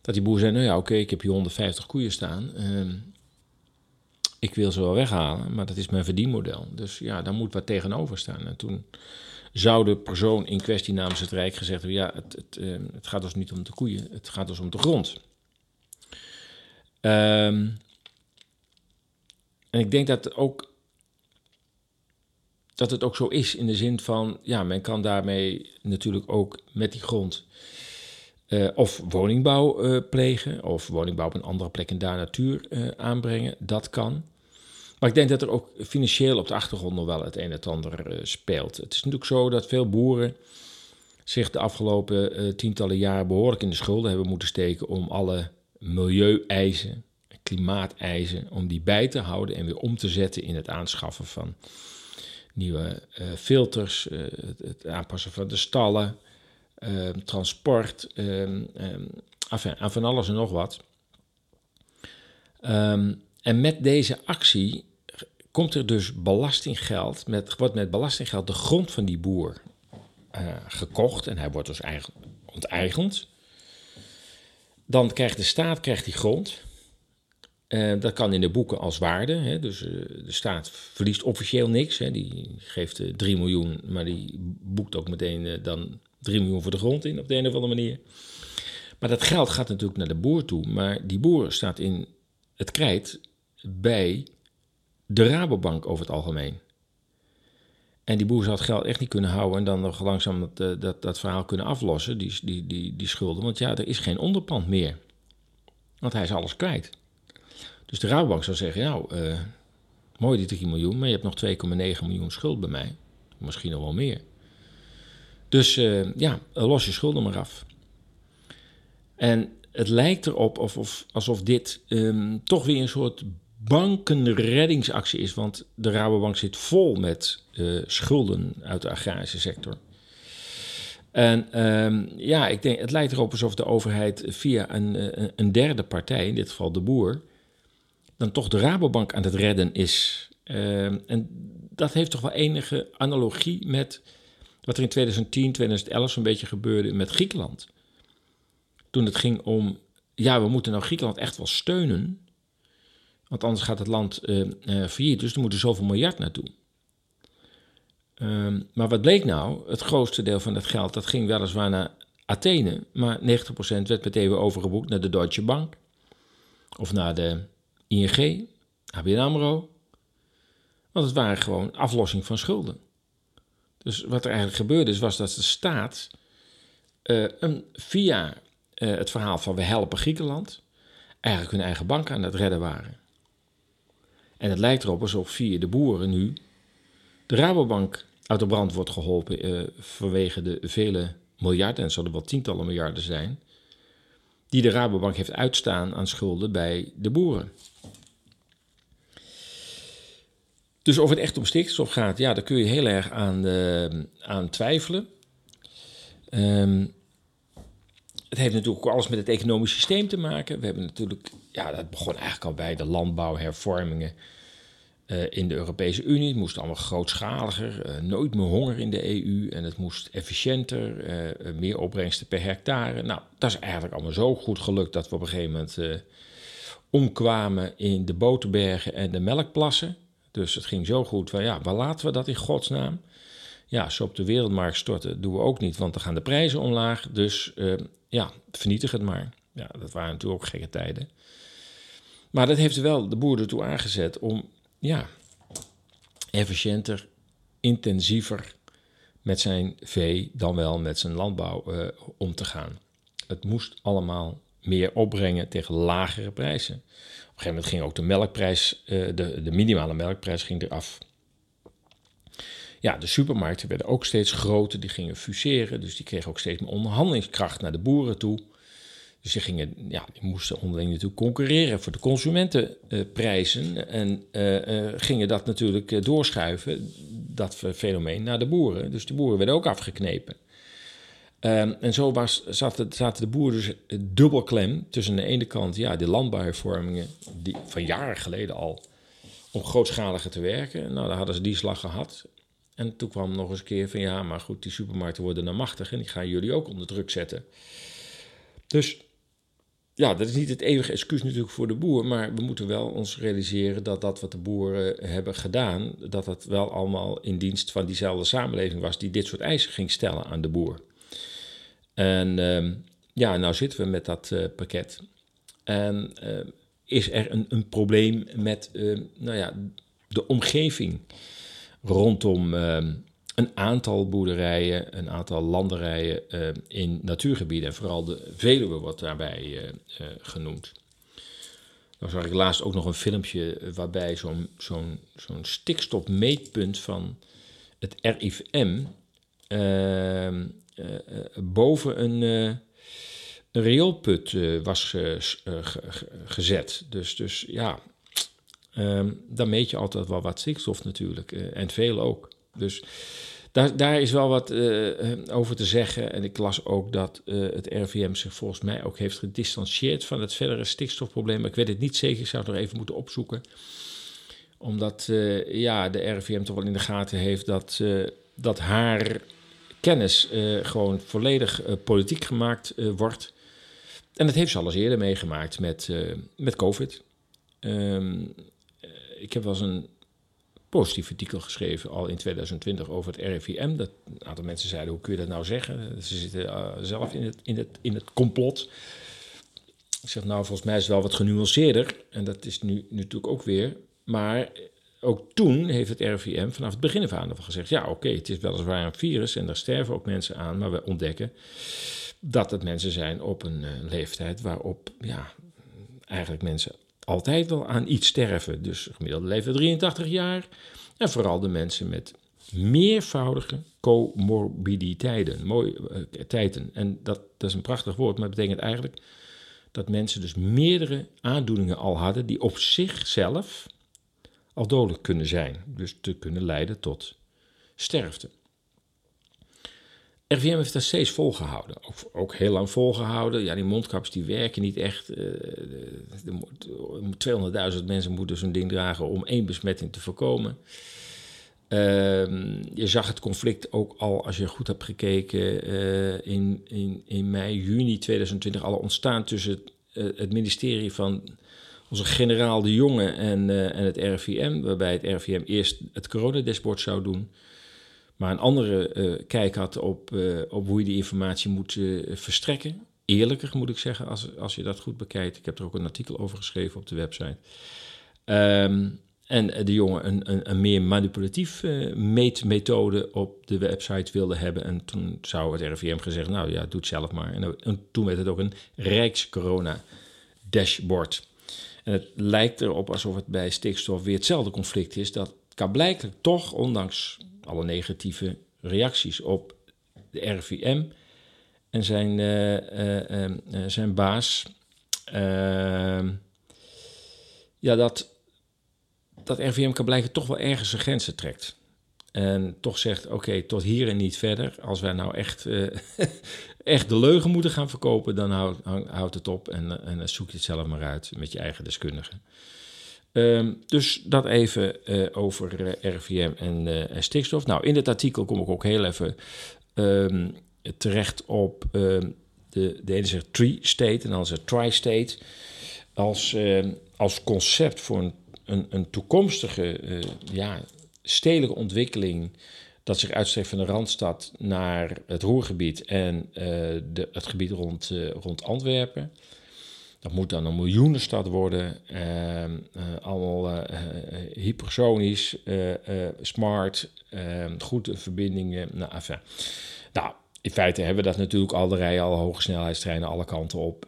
Dat die boer zei, nou ja, oké, ik heb hier 150 koeien staan. Uh, ik wil ze wel weghalen, maar dat is mijn verdienmodel. Dus ja, daar moet wat tegenover staan. En toen zou de persoon in kwestie namens het Rijk gezegd hebben: ja, het, het, uh, het gaat dus niet om de koeien, het gaat dus om de grond. Um, en ik denk dat ook dat het ook zo is in de zin van, ja, men kan daarmee natuurlijk ook met die grond uh, of woningbouw uh, plegen, of woningbouw op een andere plek en daar natuur uh, aanbrengen. Dat kan. Maar ik denk dat er ook financieel op de achtergrond nog wel het een en het ander speelt. Het is natuurlijk zo dat veel boeren zich de afgelopen tientallen jaren behoorlijk in de schulden hebben moeten steken om alle milieueisen, klimaateisen, om die bij te houden en weer om te zetten in het aanschaffen van nieuwe filters, het aanpassen van de stallen. Uh, transport, uh, enfin, aan van alles en nog wat. En met deze actie komt er dus belastinggeld, met, wordt met belastinggeld de grond van die boer uh, gekocht en hij wordt dus eigen, onteigend. Dan krijgt de staat krijgt die grond. Uh, dat kan in de boeken als waarde. Hè, dus uh, de staat verliest officieel niks. Hè, die geeft 3 miljoen, maar die boekt ook meteen dan 3 miljoen voor de grond in op de een of andere manier. Maar dat geld gaat natuurlijk naar de boer toe. Maar die boer staat in het krijt bij de Rabobank over het algemeen. En die boer zou het geld echt niet kunnen houden en dan nog langzaam dat, eh, dat, dat verhaal kunnen aflossen, die, die, die, die schulden. Want ja, er is geen onderpand meer. Want hij is alles kwijt. Dus de Rabobank zou zeggen, nou, uh, mooi die 3 miljoen, maar je hebt nog 2,9 miljoen schuld bij mij. Misschien nog wel meer. Dus uh, ja, los je schulden maar af. En het lijkt erop of, of, alsof dit um, toch weer een soort bankenreddingsactie is. Want de Rabobank zit vol met uh, schulden uit de agrarische sector. En um, ja, ik denk, het lijkt erop alsof de overheid via een, eh, een derde partij, in dit geval de boer, dan toch de Rabobank aan het redden is. Um, en dat heeft toch wel enige analogie met wat er in 2010, 2011 zo'n beetje gebeurde met Griekenland. Toen het ging om, ja, we moeten nou Griekenland echt wel steunen. Want anders gaat het land uh, uh, failliet, dus er moeten zoveel miljard naartoe. Um, maar wat bleek nou? Het grootste deel van dat geld dat ging weliswaar naar Athene, maar 90% werd meteen weer overgeboekt naar de Deutsche Bank. Of naar de ING, ABN AMRO. Want het waren gewoon aflossing van schulden. Dus wat er eigenlijk gebeurde is, was dat de staat uh, een, via uh, het verhaal van we helpen Griekenland eigenlijk hun eigen bank aan het redden waren. En het lijkt erop alsof via de boeren nu de Rabobank uit de brand wordt geholpen uh, vanwege de vele miljarden, en zullen wel tientallen miljarden zijn, die de Rabobank heeft uitstaan aan schulden bij de boeren. Dus of het echt om stikstof gaat, ja, daar kun je heel erg aan, uh, aan twijfelen. Um, het heeft natuurlijk ook alles met het economisch systeem te maken. We hebben natuurlijk, ja, dat begon eigenlijk al bij de landbouwhervormingen uh, in de Europese Unie. Het moest allemaal grootschaliger, uh, nooit meer honger in de EU en het moest efficiënter, meer opbrengsten per hectare. Nou, dat is eigenlijk allemaal zo goed gelukt dat we op een gegeven moment omkwamen in de boterbergen en de melkplassen. Dus het ging zo goed van ja, waar laten we dat in godsnaam? Ja, zo op de wereldmarkt storten doen we ook niet, want dan gaan de prijzen omlaag. Dus uh, ja, vernietig het maar. Ja, dat waren natuurlijk ook gekke tijden. Maar dat heeft wel de boer ertoe aangezet om ja, efficiënter, intensiever met zijn vee dan wel met zijn landbouw uh, om te gaan. Het moest allemaal meer opbrengen tegen lagere prijzen een gegeven moment ging ook de melkprijs, uh, de, de minimale melkprijs ging eraf. Ja, de supermarkten werden ook steeds groter, die gingen fuseren, dus die kregen ook steeds meer onderhandelingskracht naar de boeren toe. Dus die, gingen, ja, die moesten onderling natuurlijk concurreren voor de consumentenprijzen en uh, gingen dat natuurlijk doorschuiven, dat fenomeen, naar de boeren. Dus de boeren werden ook afgeknepen. Um, en zo was, zaten, de boeren dus dubbel klem tussen de ene kant ja, de landbouwhervormingen, die van jaren geleden al, om grootschaliger te werken. Nou, daar hadden ze die slag gehad. En toen kwam nog eens een keer van ja, maar goed, die supermarkten worden nou machtig en die gaan jullie ook onder druk zetten. Dus ja, dat is niet het eeuwige excuus natuurlijk voor de boer, maar we moeten wel ons realiseren dat dat wat de boeren hebben gedaan, dat dat wel allemaal in dienst van diezelfde samenleving was die dit soort eisen ging stellen aan de boer. En uh, ja, nou zitten we met dat uh, pakket. En uh, is er een, een probleem met nou ja, de omgeving rondom ehm, een aantal boerderijen, een aantal landerijen in natuurgebieden. En vooral de Veluwe wordt daarbij uh, genoemd. Dan zag ik laatst ook nog een filmpje waarbij zo'n zo'n zo'n stikstofmeetpunt van het RIVM ehm, boven een, een rioolput was gezet. Dus, dus ja, um, dan meet je altijd wel wat stikstof natuurlijk. en veel ook. Dus daar, daar is wel wat over te zeggen. En ik las ook dat het RVM zich volgens mij ook heeft gedistanceerd van het verdere stikstofprobleem. Ik weet het niet zeker, ik zou het nog even moeten opzoeken. Omdat ja, de RVM toch wel in de gaten heeft dat, dat haar kennis gewoon volledig politiek gemaakt wordt. En dat heeft ze al eens eerder meegemaakt met, met COVID. Um, ik heb wel eens een positief artikel geschreven al in 2020 over het RIVM. Dat een aantal mensen zeiden, hoe kun je dat nou zeggen? Ze zitten zelf in het, in, het, in het complot. Ik zeg, nou, volgens mij is het wel wat genuanceerder. En dat is nu, nu natuurlijk ook weer. Maar ook toen heeft het RIVM vanaf het begin af aan gezegd... ja, oké, het is weliswaar een virus en daar sterven ook mensen aan... maar we ontdekken dat het mensen zijn op een uh, leeftijd waarop... ja, eigenlijk mensen altijd wel aan iets sterven. Dus gemiddelde leeftijd 83 jaar. En vooral de mensen met meervoudige comorbiditeiten. Mooi, uh, tijden. En dat, dat is een prachtig woord, maar het betekent eigenlijk dat mensen dus meerdere aandoeningen al hadden die op zichzelf al dodelijk kunnen zijn. Dus te kunnen leiden tot sterfte. RVM heeft dat steeds volgehouden. Ook, ook, heel lang volgehouden. Ja, die mondkapjes die werken niet echt. Uh, 200.000 mensen moeten zo'n ding dragen om één besmetting te voorkomen. Uh, je zag het conflict ook al, als je goed hebt gekeken, uh, in, in, in mei, juni 2020 al ontstaan tussen het, het ministerie van onze generaal De Jonge en, en het RIVM. Waarbij het RIVM eerst het coronadashboard zou doen maar een andere uh, kijk had op, uh, op hoe je die informatie moet verstrekken. Eerlijker moet ik zeggen, als, als je dat goed bekijkt. Ik heb er ook een artikel over geschreven op de website. Um, en de jongen een, een, een meer manipulatief meetmethode op de website wilde hebben. En toen zou het RIVM gezegd, nou ja, doe het zelf maar. En, en toen werd het ook een Rijks-corona-dashboard. En het lijkt erop alsof het bij stikstof weer hetzelfde conflict is. Dat kan blijkbaar toch, ondanks alle negatieve reacties op de RVM en zijn, uh, uh, uh, zijn baas. Ehm, ja, dat, dat RVM kan blijken toch wel ergens zijn grenzen trekt. En toch zegt, oké, tot hier en niet verder. Als wij nou echt, echt de leugen moeten gaan verkopen, dan houdt houd het op en, en zoek je het zelf maar uit met je eigen deskundigen. Um, dus dat even uh, over eh, RVM en, stikstof. Nou, in dit artikel kom ik ook heel even um, terecht op um, de, de ene zegt tree state en dan zegt tri-state. Als, als concept voor een, een, een toekomstige ja, stedelijke ontwikkeling dat zich uitstrekt van de Randstad naar het Roergebied en de, het gebied rond, rond Antwerpen. Dat moet dan een miljoenenstad worden. Uh, uh, allemaal hypersonisch, smart, ehm, goede verbindingen. Nou, enfin. nou, in feite hebben we dat natuurlijk al. De rijden al hoge snelheidstreinen alle kanten op.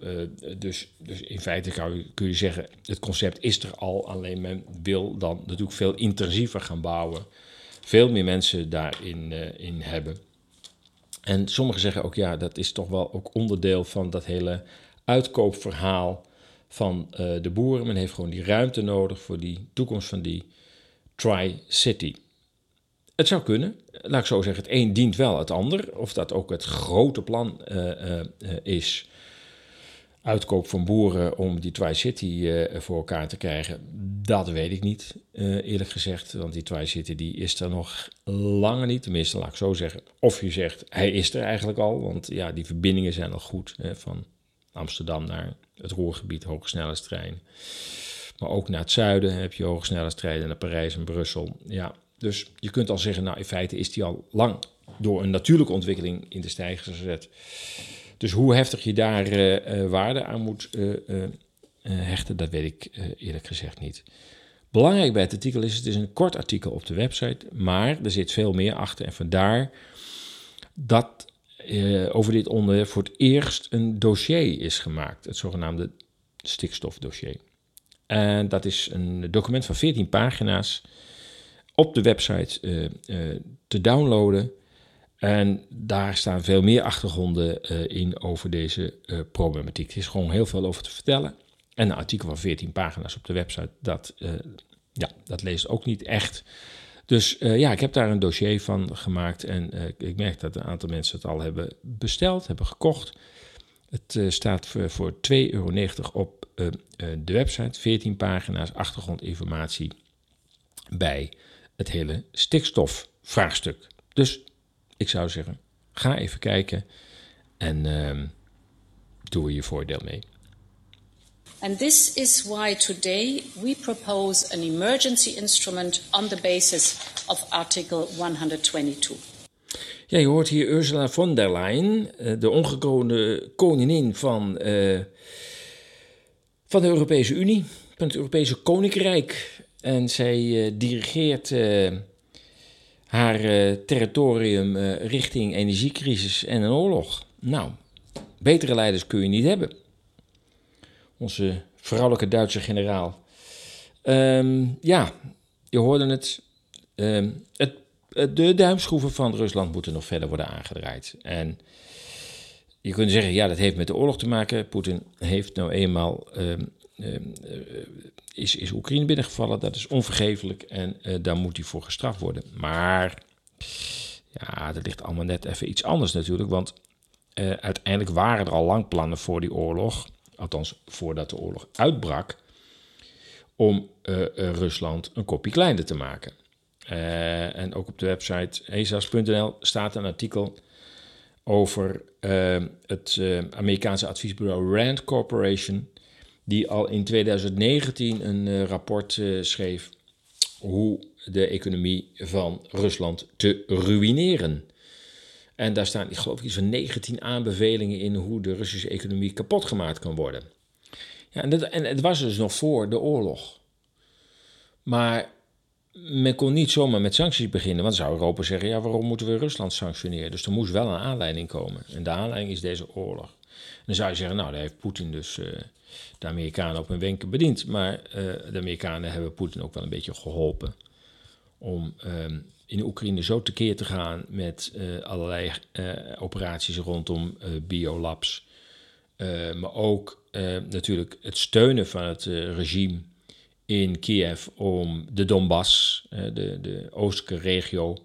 dus, dus in feite kan kun je zeggen, het concept is er al. Alleen men wil dan natuurlijk veel intensiever gaan bouwen. Veel meer mensen daarin in hebben. En sommigen zeggen ook, ja, dat is toch wel ook onderdeel van dat hele uitkoopverhaal van uh, de boeren. Men heeft gewoon die ruimte nodig voor die toekomst van die Tri-City. Het zou kunnen, laat ik zo zeggen, het een dient wel het ander. Of dat ook het grote plan uh, uh, is, uitkoop van boeren om die Tri-City voor elkaar te krijgen, dat weet ik niet, eerlijk gezegd. Want die Tri-City die is er nog langer niet, tenminste laat ik zo zeggen. Of je zegt, hij is er eigenlijk al, want ja, die verbindingen zijn al goed hè, van Amsterdam naar het Roergebied, hogesnelheidstrein. Maar ook naar het zuiden heb je hogesnelheidstreinen naar Parijs en Brussel. Ja, dus je kunt al zeggen, nou in feite is die al lang door een natuurlijke ontwikkeling in de stijger gezet. Dus hoe heftig je daar uh, waarde aan moet uh, hechten, dat weet ik eerlijk gezegd niet. Belangrijk bij het artikel is, het is een kort artikel op de website, maar er zit veel meer achter. En vandaar dat over dit onderwerp voor het eerst een dossier is gemaakt, het zogenaamde stikstofdossier. En dat is een document van 14 pagina's op de website te downloaden. En daar staan veel meer achtergronden uh, in over deze problematiek. Er is gewoon heel veel over te vertellen. En een artikel van 14 pagina's op de website, dat, ja, dat leest ook niet echt. Dus ja, ik heb daar een dossier van gemaakt. En ik merk dat een aantal mensen het al hebben besteld, hebben gekocht. Het staat voor, voor 2,90 euro op de website. 14 pagina's achtergrondinformatie bij het hele stikstofvraagstuk. Dus ik zou zeggen, ga even kijken en uh, doe er je voordeel mee. And this is why today we propose an emergency instrument on the basis of Article 122. Ja, je hoort hier Ursula von der Leyen, eh, de ongekroonde koningin van, uh, van de Europese Unie, van het Europese Koninkrijk. En zij uh, dirigeert haar uh, territorium richting energiecrisis en een oorlog. Nou, betere leiders kun je niet hebben. Onze vrouwelijke Duitse generaal. Um, ja, je hoorde het. Het. De duimschroeven van Rusland moeten nog verder worden aangedraaid. En je kunt zeggen, ja, dat heeft met de oorlog te maken. Poetin heeft nou eenmaal um, is, is Oekraïne binnengevallen. Dat is onvergeeflijk en uh, daar moet hij voor gestraft worden. Maar ja, dat ligt allemaal net even iets anders natuurlijk. Want uh, uiteindelijk waren er al lang plannen voor die oorlog. Althans, voordat de oorlog uitbrak. Om Rusland een kopje kleiner te maken. en ook op de website ezas.nl staat een artikel over het Amerikaanse adviesbureau Rand Corporation die al in 2019 een uh, rapport uh, schreef hoe de economie van Rusland te ruïneren. En daar staan, ik geloof, iets van 19 aanbevelingen in hoe de Russische economie kapot gemaakt kan worden. Ja, en, dat, en het was dus nog voor de oorlog. Maar men kon niet zomaar met sancties beginnen, want zou Europa zeggen: ja, waarom moeten we Rusland sanctioneren? Dus er moest wel een aanleiding komen. En de aanleiding is deze oorlog. Dan zou je zeggen: nou, daar heeft Poetin dus. Uh, de Amerikanen op hun wenken bediend. Maar uh, de Amerikanen hebben Poetin ook wel een beetje geholpen om um, in Oekraïne zo tekeer te gaan met uh, allerlei uh, operaties rondom biolabs. maar ook natuurlijk het steunen van het regime in Kiev om de Donbass, de, de oostelijke regio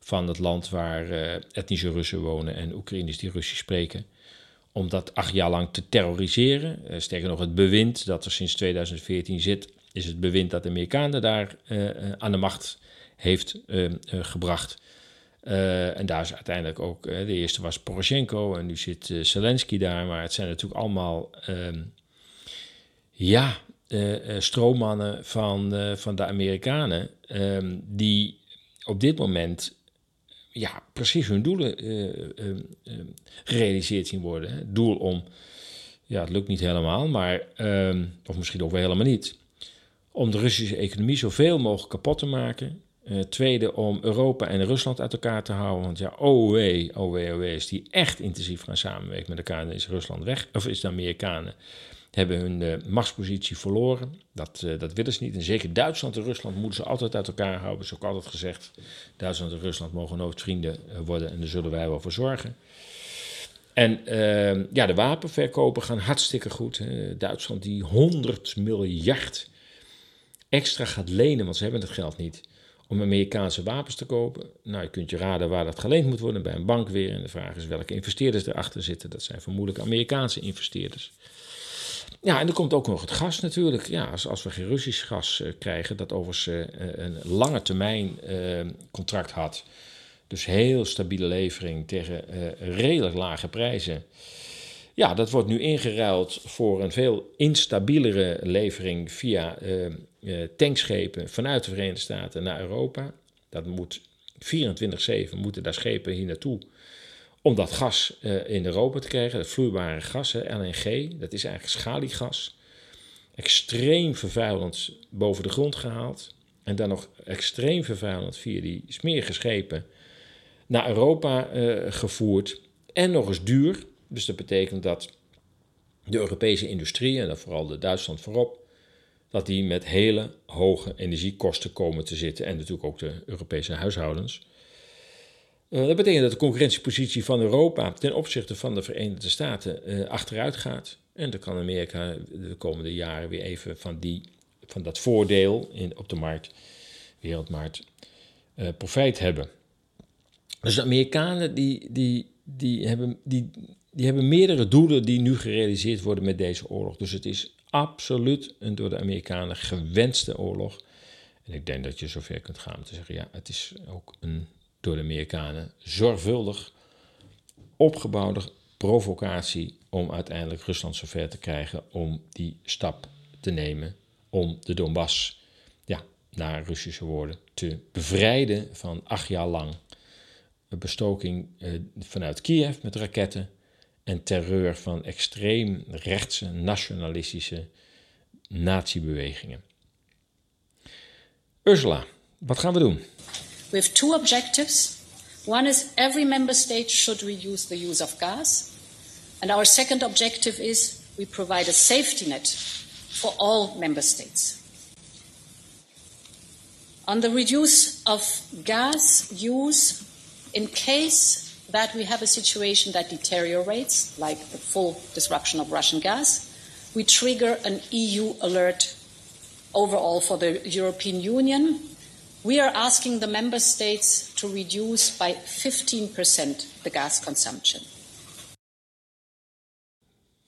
van het land waar etnische Russen wonen en Oekraïners die Russisch spreken, om dat acht jaar lang te terroriseren. Uh, sterker nog, het bewind dat er sinds 2014 zit, is het bewind dat de Amerikanen daar uh, aan de macht heeft uh, gebracht. en daar is uiteindelijk ook, de eerste was Poroshenko en nu zit Zelensky daar, maar het zijn natuurlijk allemaal, ehm, ja, stroommannen van, van de Amerikanen, ehm, die op dit moment ja, precies hun doelen uh, uh, gerealiseerd zien worden. Hè. Het doel om, ja, het lukt niet helemaal, maar, ehm, of misschien ook wel helemaal niet, om de Russische economie zoveel mogelijk kapot te maken. Tweede, om Europa en Rusland uit elkaar te houden. Want ja, oh wee, oh wee, oh wee, is die echt intensief gaan samenwerken met elkaar, dan is Rusland weg. Of is de Amerikanen hebben hun uh, machtspositie verloren. Dat, uh, dat willen ze niet. En zeker Duitsland en Rusland moeten ze altijd uit elkaar houden. Dat is ook altijd gezegd. Duitsland en Rusland mogen nooit vrienden uh, worden en daar zullen wij wel voor zorgen. En ehm, ja, de wapenverkopen gaan hartstikke goed. Duitsland die 100 miljard extra gaat lenen, want ze hebben het geld niet, om Amerikaanse wapens te kopen. Nou, je kunt je raden waar dat geleend moet worden, bij een bank weer. En de vraag is welke investeerders erachter zitten. Dat zijn vermoedelijk Amerikaanse investeerders. Ja, en er komt ook nog het gas natuurlijk. Ja, als, we geen Russisch gas uh, krijgen, dat overigens uh, een lange termijn uh, contract had. Dus heel stabiele levering tegen redelijk lage prijzen. Ja, dat wordt nu ingeruild voor een veel instabielere levering via tankschepen vanuit de Verenigde Staten naar Europa. Dat moet 24-7 moeten daar schepen hier naartoe om dat gas uh, in Europa te krijgen. Dat vloeibare gas, LNG, dat is eigenlijk schaliegas. Extreem vervuilend boven de grond gehaald. En dan nog extreem vervuilend via die smerige schepen naar Europa gevoerd. En nog eens duur. Dus dat betekent dat de Europese industrie, en dan vooral de Duitsland voorop, dat die met hele hoge energiekosten komen te zitten. En natuurlijk ook de Europese huishoudens. Uh, dat betekent dat de concurrentiepositie van Europa ten opzichte van de Verenigde Staten uh, achteruit gaat. En dan kan Amerika de komende jaren weer even van, die, van dat voordeel in, op de markt, wereldmarkt, uh, profijt hebben. Dus de Amerikanen die, die, die, hebben, die, die hebben meerdere doelen die nu gerealiseerd worden met deze oorlog. Dus het is absoluut een door de Amerikanen gewenste oorlog. En ik denk dat je zover kunt gaan om te zeggen: ja, het is ook een door de Amerikanen zorgvuldig opgebouwde provocatie om uiteindelijk Rusland zover te krijgen om die stap te nemen om de Donbass, ja, naar Russische woorden, te bevrijden van acht jaar lang bestoking eh, vanuit Kiev met raketten en terreur van extreem rechtse, nationalistische natiebewegingen. Ursula, wat gaan we doen? We have two objectives. One is every member state should reduce the use of gas. And our second objective is we provide a safety net for all member states. On the reduce of gas use, in case that we have a situation that deteriorates, like the full disruption of Russian gas, we trigger an EU alert overall for the European Union. We are asking the member states to reduce by 15% the gas consumption.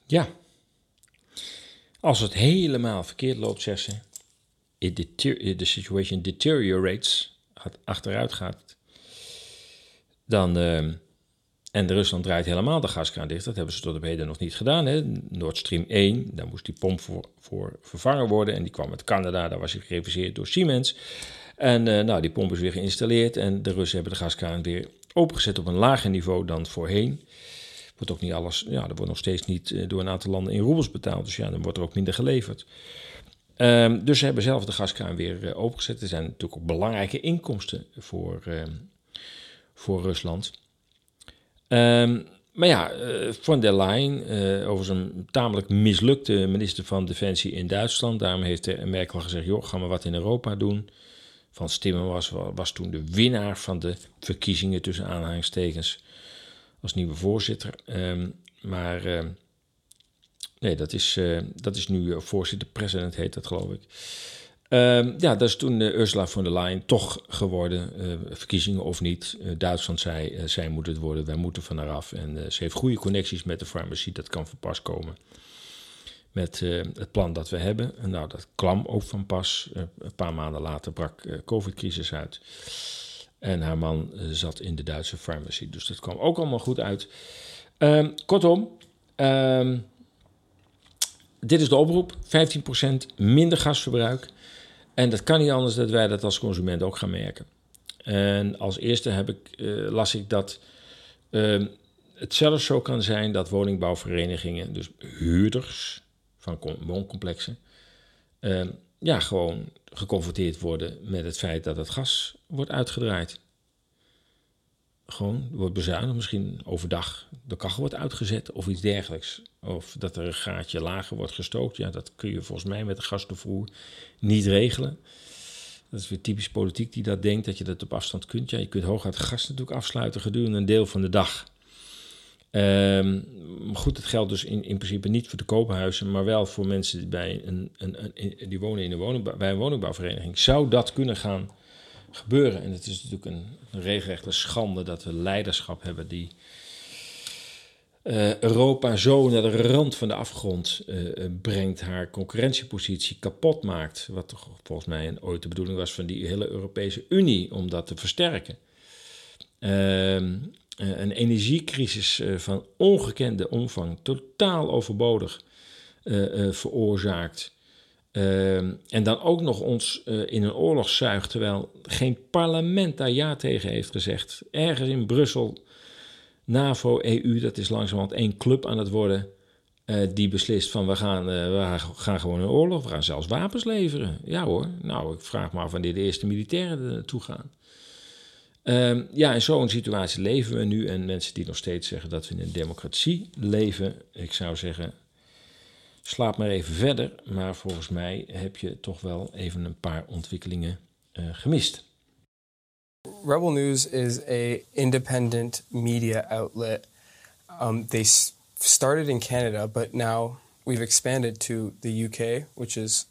Ja. Als het helemaal verkeerd loopt, zegt ze, the situation deteriorates, achteruit gaat, dan, uh, En Rusland draait helemaal de gaskraan dicht. Dat hebben ze tot op heden nog niet gedaan. Hè. Nord Stream 1, daar moest die pomp voor, voor vervangen worden. En die kwam uit Canada, daar was hij gereviseerd door Siemens. En uh, nou, die pomp is weer geïnstalleerd. En de Russen hebben de gaskraan weer opengezet op een lager niveau dan voorheen. Wordt ook niet alles, ja, er wordt nog steeds niet uh, door een aantal landen in roebels betaald. Dus ja, dan wordt er ook minder geleverd. Um, dus ze hebben zelf de gaskraan weer uh, opengezet. Er zijn natuurlijk ook belangrijke inkomsten voor, voor Rusland. Um, maar ja, von der Leyen, uh, over zijn tamelijk mislukte minister van Defensie in Duitsland. Daarom heeft Merkel gezegd, joh, gaan we wat in Europa doen. Van Timmermans was, was toen de winnaar van de verkiezingen tussen aanhalingstekens als nieuwe voorzitter. Um, maar uh, nee, dat is, dat is nu voorzitter, president heet dat geloof ik. Uh, ja, dat is toen uh, Ursula von der Leyen toch geworden. Verkiezingen of niet. Duitsland zei, zij moet het worden, wij moeten van haar af. En ze heeft goede connecties met de farmacie, dat kan van pas komen. Met het plan dat we hebben. En nou, dat kwam ook van pas. een paar maanden later brak de COVID-crisis uit. En haar man zat in de Duitse farmacie. Dus dat kwam ook allemaal goed uit. Uh, kortom, uh, dit is de oproep: 15% minder gasverbruik. En dat kan niet anders dat wij dat als consument ook gaan merken. En als eerste heb ik, las ik dat uh, het zelfs zo kan zijn dat woningbouwverenigingen, dus huurders van wooncomplexen, uh, ja, gewoon geconfronteerd worden met het feit dat het gas wordt uitgedraaid. Gewoon wordt bezuinigd, misschien overdag de kachel wordt uitgezet of iets dergelijks. Of dat er een gaatje lager wordt gestookt. Ja, dat kun je volgens mij met de gastoevoer niet regelen. Dat is weer typisch politiek die dat denkt, dat je dat op afstand kunt. Ja, je kunt hooguit gas natuurlijk afsluiten gedurende een deel van de dag. Um, goed, het geldt dus in, in principe niet voor de koophuizen, maar wel voor mensen die, bij een, een, die wonen in een woningbouw, bij een woningbouwvereniging. Zou dat kunnen gaan gebeuren? En het is natuurlijk een, regelrechte schande dat we leiderschap hebben die uh, Europa zo naar de rand van de afgrond uh, brengt, haar concurrentiepositie kapot maakt. Wat toch volgens mij een, ooit de bedoeling was van die hele Europese Unie om dat te versterken. Eh, een energiecrisis eh, van ongekende omvang, totaal overbodig, eh, veroorzaakt. En dan ook nog ons in een oorlog zuigt, terwijl geen parlement daar ja tegen heeft gezegd. Ergens in Brussel, NAVO, EU, dat is langzamerhand één club aan het worden. die beslist van we gaan, we gaan gewoon in oorlog, we gaan zelfs wapens leveren. Ja hoor, nou ik vraag me af wanneer de eerste militairen er naartoe gaan. Ehm, ja, in zo'n situatie leven we nu. En mensen die nog steeds zeggen dat we in een democratie leven, ik zou zeggen, slaap maar even verder. Maar volgens mij heb je toch wel even een paar ontwikkelingen uh, gemist. Rebel News is a independent media outlet. Um, they started in Canada, but now we've expanded to the UK, which is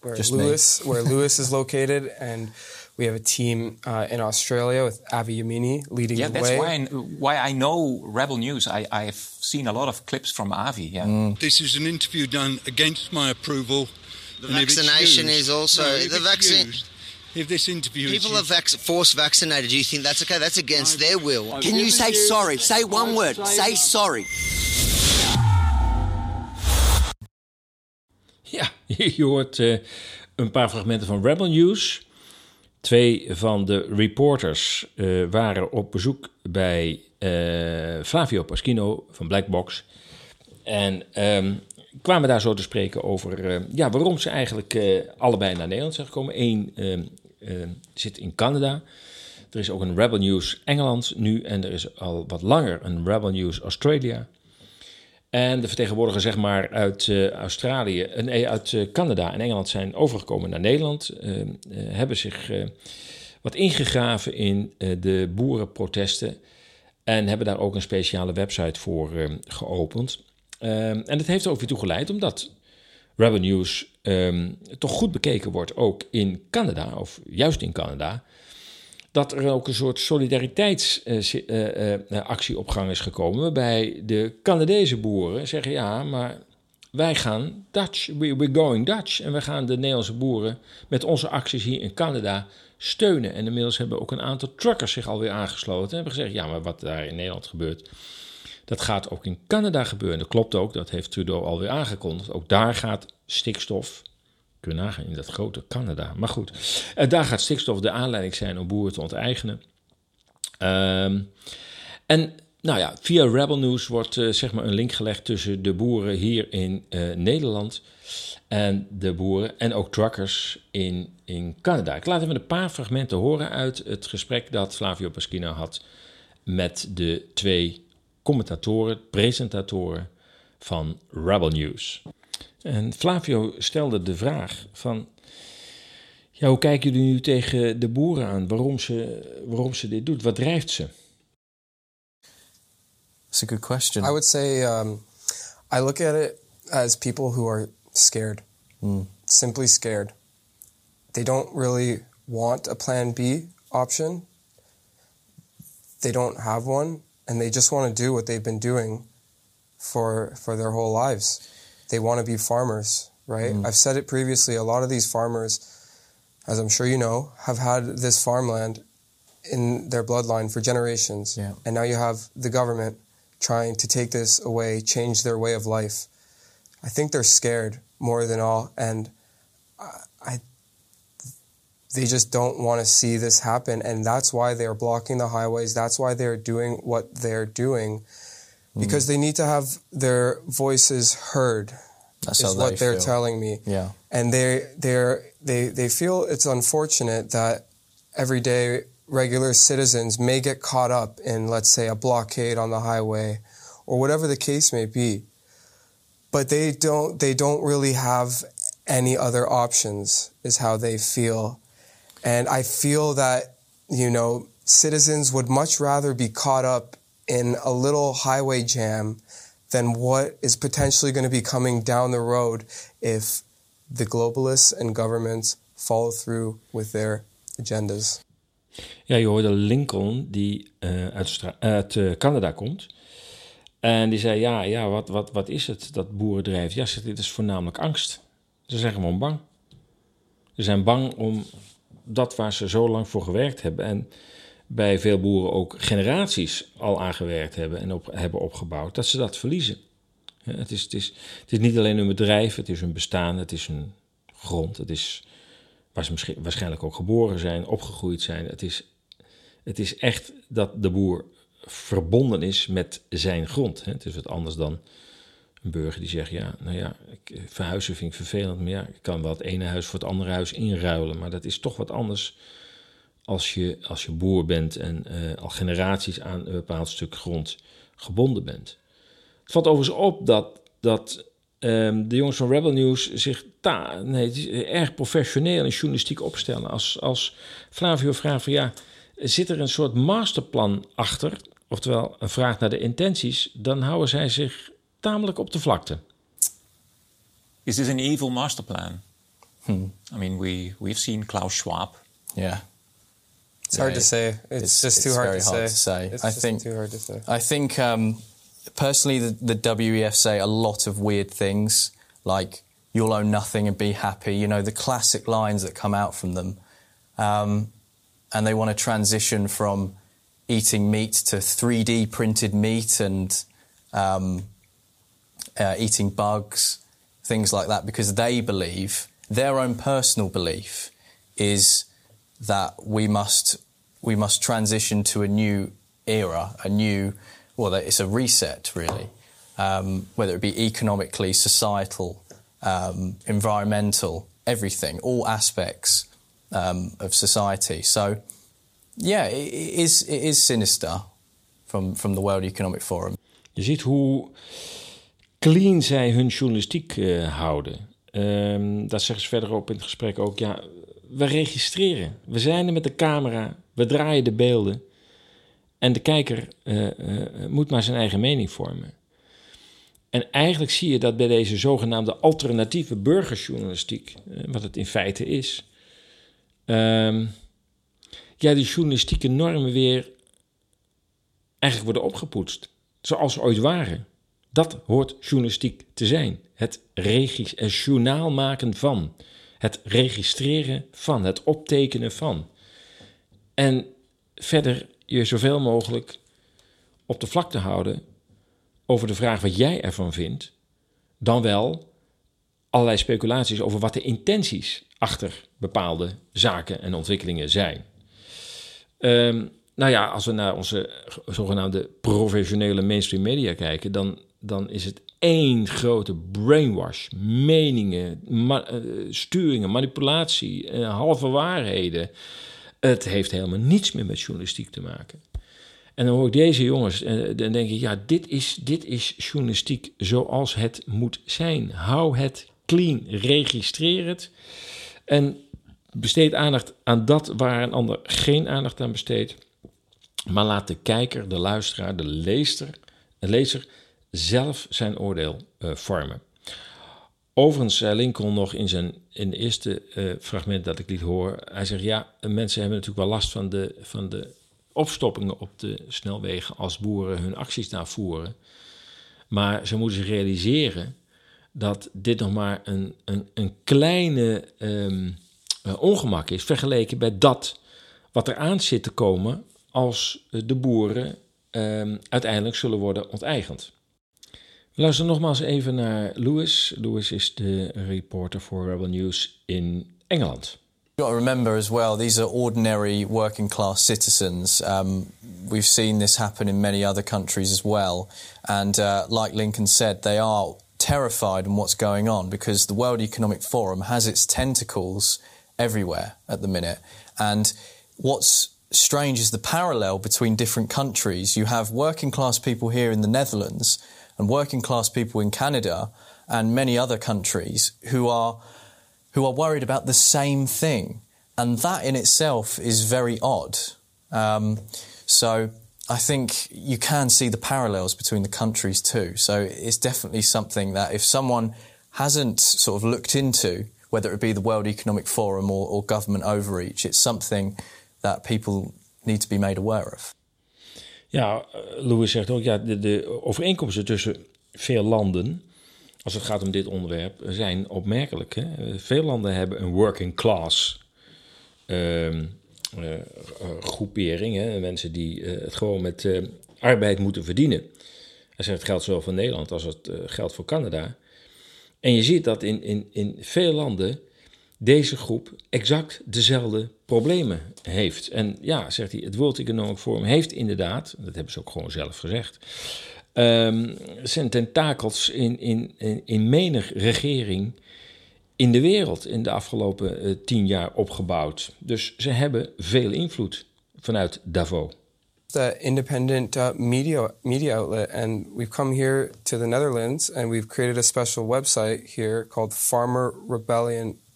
where Just Lewis, where Lewis is located, and We have a team uh, in Australia with Avi Yamini leading yeah, the way. Yeah, that's why I, why I know Rebel News. I, I've seen a lot of clips from Avi. Yeah. Mm. This is an interview done against my approval. The vaccination is also no, the vaccine. If this interview people are vac- forced vaccinated, do you think that's okay? That's against I've, their will. I've Can you say sorry? Say one I've word. Say sorry. Ja, je hoort uh, een paar fragmenten van Rebel News. Twee van de reporters uh, waren op bezoek bij uh, Flavio Paschino van Blackbox. En um, kwamen daar zo te spreken over uh, ja, waarom ze eigenlijk allebei naar Nederland zijn gekomen. Eén ehm, zit in Canada. Er is ook een Rebel News Engeland nu. En er is al wat langer een Rebel News Australia. En de vertegenwoordigers zeg maar, uit uh, Australië, uh, nee, uit uh, Canada en Engeland zijn overgekomen naar Nederland. hebben zich wat ingegraven in de boerenprotesten. En hebben daar ook een speciale website voor geopend. en dat heeft er ook toe geleid, omdat Rebel News um, toch goed bekeken wordt, ook in Canada, of juist in Canada dat er ook een soort solidariteitsactie op gang is gekomen. Waarbij de Canadese boeren zeggen: ja, maar wij gaan Dutch, we, we're going Dutch. En we gaan de Nederlandse boeren met onze acties hier in Canada steunen. En inmiddels hebben ook een aantal truckers zich alweer aangesloten. En hebben gezegd: ja, maar wat daar in Nederland gebeurt. Dat gaat ook in Canada gebeuren. Dat klopt ook, dat heeft Trudeau alweer aangekondigd. Ook daar gaat stikstof Nagaan in dat grote Canada. Maar goed, uh, daar gaat stikstof de aanleiding zijn om boeren te onteigenen. Um, en nou ja, via Rebel News wordt uh, zeg maar een link gelegd tussen de boeren hier in uh, Nederland en de boeren en ook truckers in, in Canada. Ik laat even een paar fragmenten horen uit het gesprek dat Flavio Paschina had met de twee commentatoren, presentatoren van Rebel News. En Flavio stelde de vraag van... Ja, hoe kijken jullie nu tegen de boeren aan? Waarom ze, waarom ze dit doet? Wat drijft ze? That's a good question. I would say um, I look at it as people who are scared. Mm. Simply scared. They don't really want a plan B option. They don't have one. And they just want to do what they've been doing for, for their whole lives. They want to be farmers, right? Mm. I've said it previously. A lot of these farmers, as I'm sure you know, have had this farmland in their bloodline for generations. Yeah. And now you have the government trying to take this away, change their way of life. I think they're scared more than all. And I, I they just don't want to see this happen. And that's why they're blocking the highways. That's why they're doing what they're doing because mm. they need to have their voices heard. That's is what they are telling me. Yeah, and they they they they feel it's unfortunate that everyday regular citizens may get caught up in, let's say, a blockade on the highway, or whatever the case may be. But they don't they don't really have any other options. Is how they feel, and I feel that you know citizens would much rather be caught up in a little highway jam than what is potentially going to be coming down the road if the globalists and governments follow through with their agendas. Ja, je hoorde Lincoln, die uh, uit, uit uh, Canada komt. En die zei, ja, ja wat, wat, wat is het, dat boerendrijf? Ja, dit is voornamelijk angst. Ze zijn gewoon bang. Ze zijn bang om dat waar ze zo lang voor gewerkt hebben. En bij veel boeren ook generaties al aangewerkt hebben en op, hebben opgebouwd, dat ze dat verliezen. het, is, het, is, het is niet alleen hun bedrijf, het is hun bestaan, het is hun grond, het is waar ze waarschijnlijk ook geboren zijn, opgegroeid zijn. Het is, het is echt dat de boer verbonden is met zijn grond. Het is wat anders dan een burger die zegt: Ja, nou ja, ik, verhuizen vind ik vervelend, maar ja, ik kan wel het ene huis voor het andere huis inruilen. Maar dat is toch wat anders als je, als je boer bent en uh, al generaties aan een bepaald stuk grond gebonden bent. Het valt overigens op dat, dat um, de jongens van Rebel News zich ta, nee, erg professioneel en journalistiek opstellen. Als, als Flavio vraagt van ja, zit er een soort masterplan achter, oftewel een vraag naar de intenties, dan houden zij zich tamelijk op de vlakte. Is this an evil masterplan? Hmm. I mean, we, we've seen Klaus Schwab. Yeah. It's hard to say. It's, it's just too it's hard, very to, hard say. to say. It's I just think too hard to say. I think um, personally, the, the WEF say a lot of weird things, like "you'll own nothing and be happy." You know, the classic lines that come out from them, um, and they want to transition from eating meat to 3D printed meat and um, uh, eating bugs, things like that, because they believe their own personal belief is that we must we must transition to a new era, a new well, it's a reset really, um, whether it be economically, societal, um, environmental, everything, all aspects um, of society. So, yeah, it, it is it is sinister from from the World Economic Forum. Je ziet hoe clean zij hun journalistiek uh, houden. Um, dat zeggen ze verderop in het gesprek ook. Ja, we registreren. We zijn er met de camera. We draaien de beelden. En de kijker uh, uh, moet maar zijn eigen mening vormen. En eigenlijk zie je dat bij deze zogenaamde alternatieve burgerjournalistiek, wat het in feite is, um, ja, die journalistieke normen weer eigenlijk worden opgepoetst. Zoals ze ooit waren. Dat hoort journalistiek te zijn. Het, het journaal maken van. Het registreren van. Het optekenen van. En verder je zoveel mogelijk op de vlakte houden over de vraag wat jij ervan vindt, dan wel allerlei speculaties over wat de intenties achter bepaalde zaken en ontwikkelingen zijn. Um, nou ja, als we naar onze zogenaande professionele mainstream media kijken, dan, dan is het één grote brainwash. Meningen, uh, sturingen, manipulatie, uh, halve waarheden. Het heeft helemaal niets meer met journalistiek te maken. En dan hoor ik deze jongens en uh, dan denk ik, ja, dit is, dit is journalistiek zoals het moet zijn. Hou het clean, registreer het en besteed aandacht aan dat waar een ander geen aandacht aan besteedt. Maar laat de kijker, de luisteraar, de lezer, de lezer zelf zijn oordeel uh, vormen. Overigens zei Lincoln nog in zijn in het eerste uh, fragment dat ik liet horen. Hij zegt: Ja, mensen hebben natuurlijk wel last van de, van de opstoppingen op de snelwegen als boeren hun acties daar voeren. Maar ze moeten zich realiseren dat dit nog maar een, een, een kleine um, uh, ongemak is vergeleken bij dat wat er aan zit te komen als de boeren um, uiteindelijk zullen worden onteigend. We luisteren nogmaals even naar Lewis. Lewis is de reporter voor Rebel News in Engeland. You've got to remember as well, these are ordinary working class citizens. Um, we've seen this happen in many other countries as well. And uh, like Lincoln said, they are terrified in what's going on because the World Economic Forum has its tentacles everywhere at the minute. And what's strange is the parallel between different countries. You have working class people here in the Netherlands and working class people in Canada and many other countries who are who are worried about the same thing, and that in itself is very odd. Um, so I think you can see the parallels between the countries too. So it's definitely something that if someone hasn't sort of looked into, whether it be the World Economic Forum or, or government overreach, it's something that people need to be made aware of. Ja, Louis zegt ook, ja, de, de overeenkomsten tussen veel landen, als het gaat om dit onderwerp, zijn opmerkelijk. Hè? Veel landen hebben een working class um, groepering, hè, mensen die het gewoon met arbeid moeten verdienen. Zegt het geldt zowel voor Nederland als het geldt voor Canada. En je ziet dat in, in, in veel landen deze groep exact dezelfde problemen heeft. En ja, zegt hij, het World Economic Forum heeft inderdaad, dat hebben ze ook gewoon zelf gezegd, um, zijn tentakels in, in, in, in menig regering in de wereld in de afgelopen uh, tien jaar opgebouwd. Dus ze hebben veel invloed vanuit Davos. The independent uh, media media outlet, and we've come here to the Netherlands, and we've created a special website here called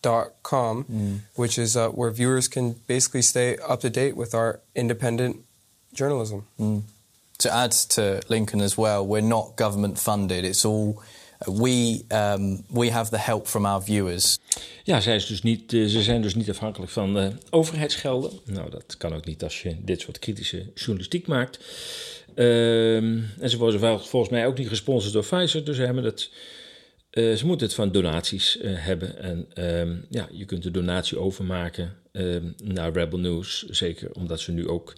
FarmerRebellion.com, mm. which is uh, where viewers can basically stay up to date with our independent journalism. Mm. To add to Lincoln as well, we're not government funded. It's all we, um, we have the help from our viewers. Ja, zij is dus niet, eh, ze zijn dus niet afhankelijk van uh, overheidsgelden. Nou, dat kan ook niet als je dit soort kritische journalistiek maakt. Um, en ze worden volgens mij ook niet gesponsord door Pfizer, dus ze hebben het. Uh, ze moeten het van donaties uh, hebben. En um, ja, je kunt de donatie overmaken um, naar Rebel News. Zeker omdat ze nu ook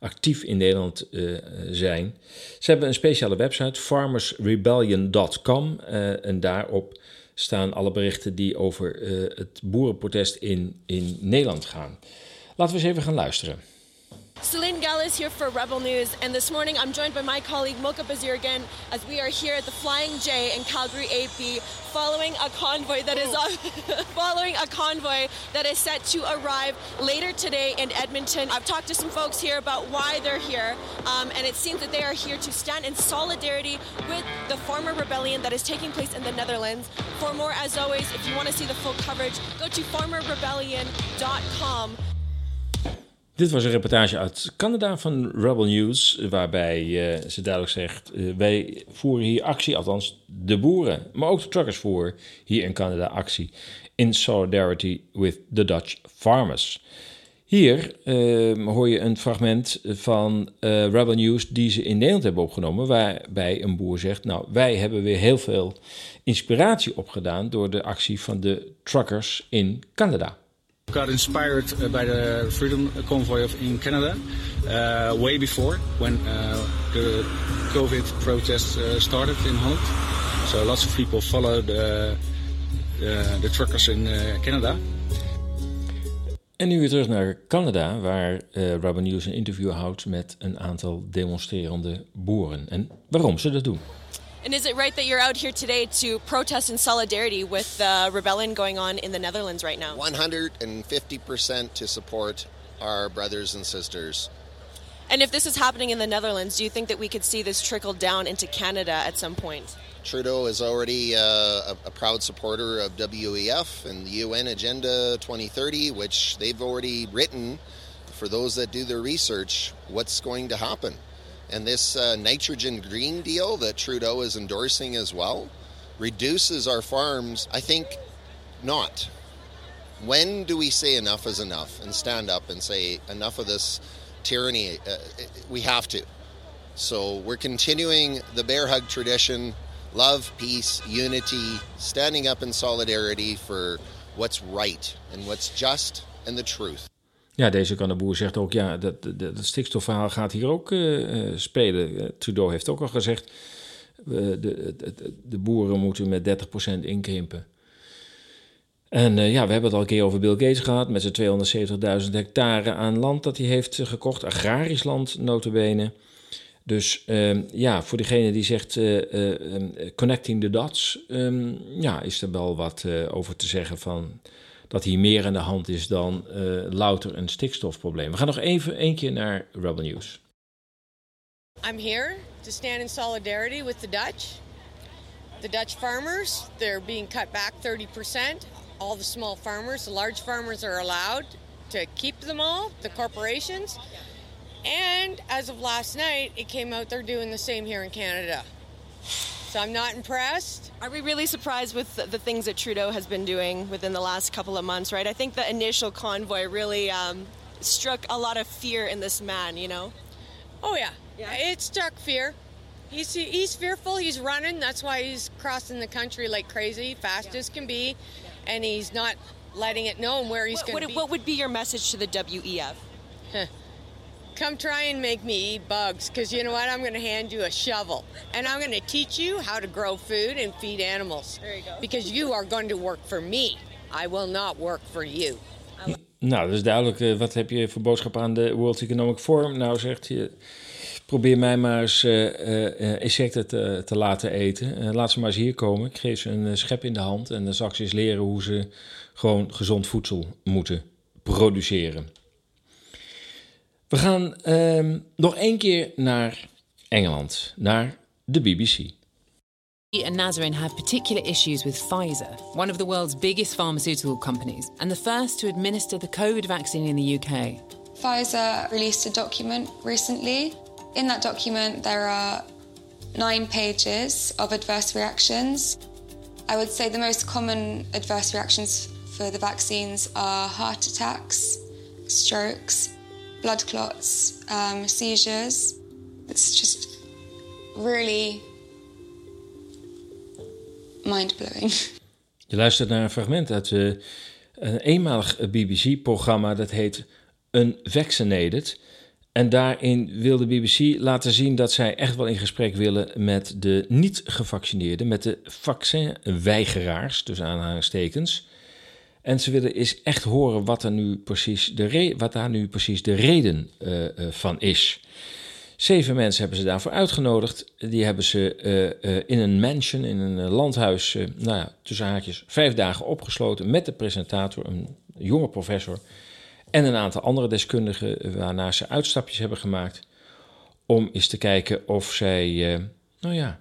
actief in Nederland uh, zijn. Ze hebben een speciale website, farmersrebellion.com. En daarop staan alle berichten die over het boerenprotest in, in Nederland gaan. Laten we eens even gaan luisteren. Celine Gallus here for Rebel News, and this morning I'm joined by my colleague Mocha Bazir again as we are here at the Flying J in Calgary AP, following a convoy that is on, following a convoy that is set to arrive later today in Edmonton. I've talked to some folks here about why they're here, um, and it seems that they are here to stand in solidarity with the farmer rebellion that is taking place in the Netherlands. For more, as always, if you want to see the full coverage, go to farmerrebellion.com. Dit was een reportage uit Canada van Rebel News, waarbij uh, ze duidelijk zegt: uh, wij voeren hier actie, althans de boeren, maar ook de truckers voeren hier in Canada actie in solidarity with the Dutch farmers. Hier uh, hoor je een fragment van Rebel News die ze in Nederland hebben opgenomen, waarbij een boer zegt: Nou, wij hebben weer heel veel inspiratie opgedaan door de actie van de truckers in Canada. Got inspired uh, by the Freedom Convoy in Canada uh, way before when uh, the COVID protests uh, started in Holland. So lots of people followed the, the truckers in uh, Canada. En nu weer terug naar Canada, waar uh, Rubber News een interview houdt met een aantal demonstrerende boeren. En waarom ze dat doen. And is it right that you're out here today to protest in solidarity with the rebellion going on in the Netherlands right now? 150% to support our brothers and sisters. And if this is happening in the Netherlands, do you think that we could see this trickle down into Canada at some point? Trudeau is already uh, a, a, proud supporter of WEF and the UN Agenda 2030, which they've already written for those that do their research what's going to happen. And this uh, nitrogen green deal that Trudeau is endorsing as well reduces our farms. I think not. When do we say enough is enough and stand up and say enough of this tyranny? Uh, we have to. So we're continuing the bear hug tradition love, peace, unity, standing up in solidarity for what's right and what's just and the truth. Ja, deze Kanneboer zegt ook, ja, dat, dat, stikstofverhaal gaat hier ook uh, spelen. Uh, Trudeau heeft ook al gezegd, de, de, de, boeren moeten met 30% inkrimpen. En ja, we hebben het al een keer over Bill Gates gehad, met zijn 270.000 hectare aan land dat hij heeft gekocht, agrarisch land notabene. Dus ehm, ja, voor degene die zegt ehm, connecting the dots, um, ja, is er wel wat over te zeggen van dat hier meer aan de hand is dan uh, louter een stikstofprobleem. We gaan nog even één keer naar Rebel News. I'm here to stand in solidarity with the Dutch. The Dutch farmers, they're being cut back 30%. All the small farmers, the large farmers are allowed to keep them all, the corporations. And as of last night, it came out they're doing the same here in Canada. I'm not impressed. Are we really surprised with the things that Trudeau has been doing within the last couple of months, right? I think the initial convoy really um, struck a lot of fear in this man, you know? Oh, yeah. yeah. It struck fear. He's, he's fearful. He's running. That's why he's crossing the country like crazy, fast yeah. as can be. And he's not letting it known where he's going to be. What would be your message to the WEF? Come try and make me eat bugs, because you know what? I'm going to hand you a shovel, and I'm going to teach you how to grow food and feed animals. There you go. Because you are going to work for me. I will not work for you. Nou, dat is duidelijk. eh, wat heb je voor boodschap aan de World Economic Forum? Nou, zegt je, probeer mij maar eens eh, eh, eh, insecten te, te laten eten. Eh, laat ze maar eens hier komen. Ik geef ze een eh, schep in de hand en dan zal ik ze eens leren hoe ze gewoon gezond voedsel moeten produceren. We gaan ehm, nog één keer naar Engeland, naar de BBC. and Nazarene have particular issues with Pfizer, one of the world's biggest pharmaceutical companies, and the first to administer the COVID vaccine in the UK. Pfizer released a document recently. In that document, there are nine pages of adverse reactions. I would say the most common adverse reactions for the vaccines are heart attacks, strokes, blood um, seizures. It's just really mind blowing. Je luistert naar een fragment uit eh, een eenmalig BBC-programma dat heet Unvaccinated. En daarin wil de BBC laten zien dat zij echt wel in gesprek willen met de niet-gevaccineerden, met de vaccinweigeraars, dus aanhalingstekens. En ze willen eens echt horen wat, er nu precies de wat daar nu precies de reden eh, eh, van is. Zeven mensen hebben ze daarvoor uitgenodigd. Die hebben ze eh, in een mansion, in een landhuis, nou ja, tussen haakjes, vijf dagen opgesloten met de presentator, een jonge professor, en een aantal andere deskundigen, waarna ze uitstapjes hebben gemaakt om eens te kijken of zij, nou ja,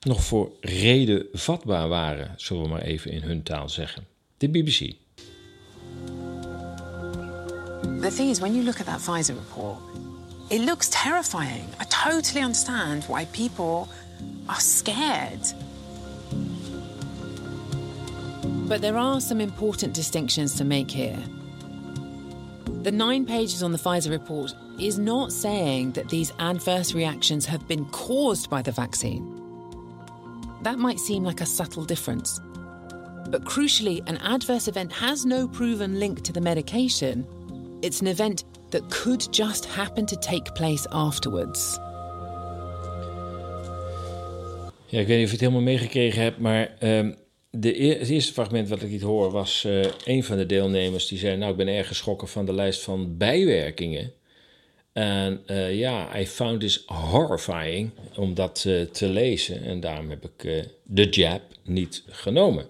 nog voor reden vatbaar waren, zullen we maar even in hun taal zeggen. De BBC. The thing is, when you look at that Pfizer report, it looks terrifying. I totally understand why people are scared. But there are some important distinctions to make here. The nine pages on the Pfizer report is not saying that these adverse reactions have been caused by the vaccine. That might seem like a subtle difference. But crucially, an adverse event has no proven link to the medication. It's an event that could just happen to take place afterwards. Ja, ik weet niet of je het helemaal meegekregen hebt, maar ehm, de eer- het eerste fragment wat ik liet horen was eh, een van de deelnemers die zei: Nou, ik ben erg geschrokken van de lijst van bijwerkingen. En eh, ja, I found this horrifying om dat eh, te lezen. En daarom heb ik de jab niet genomen.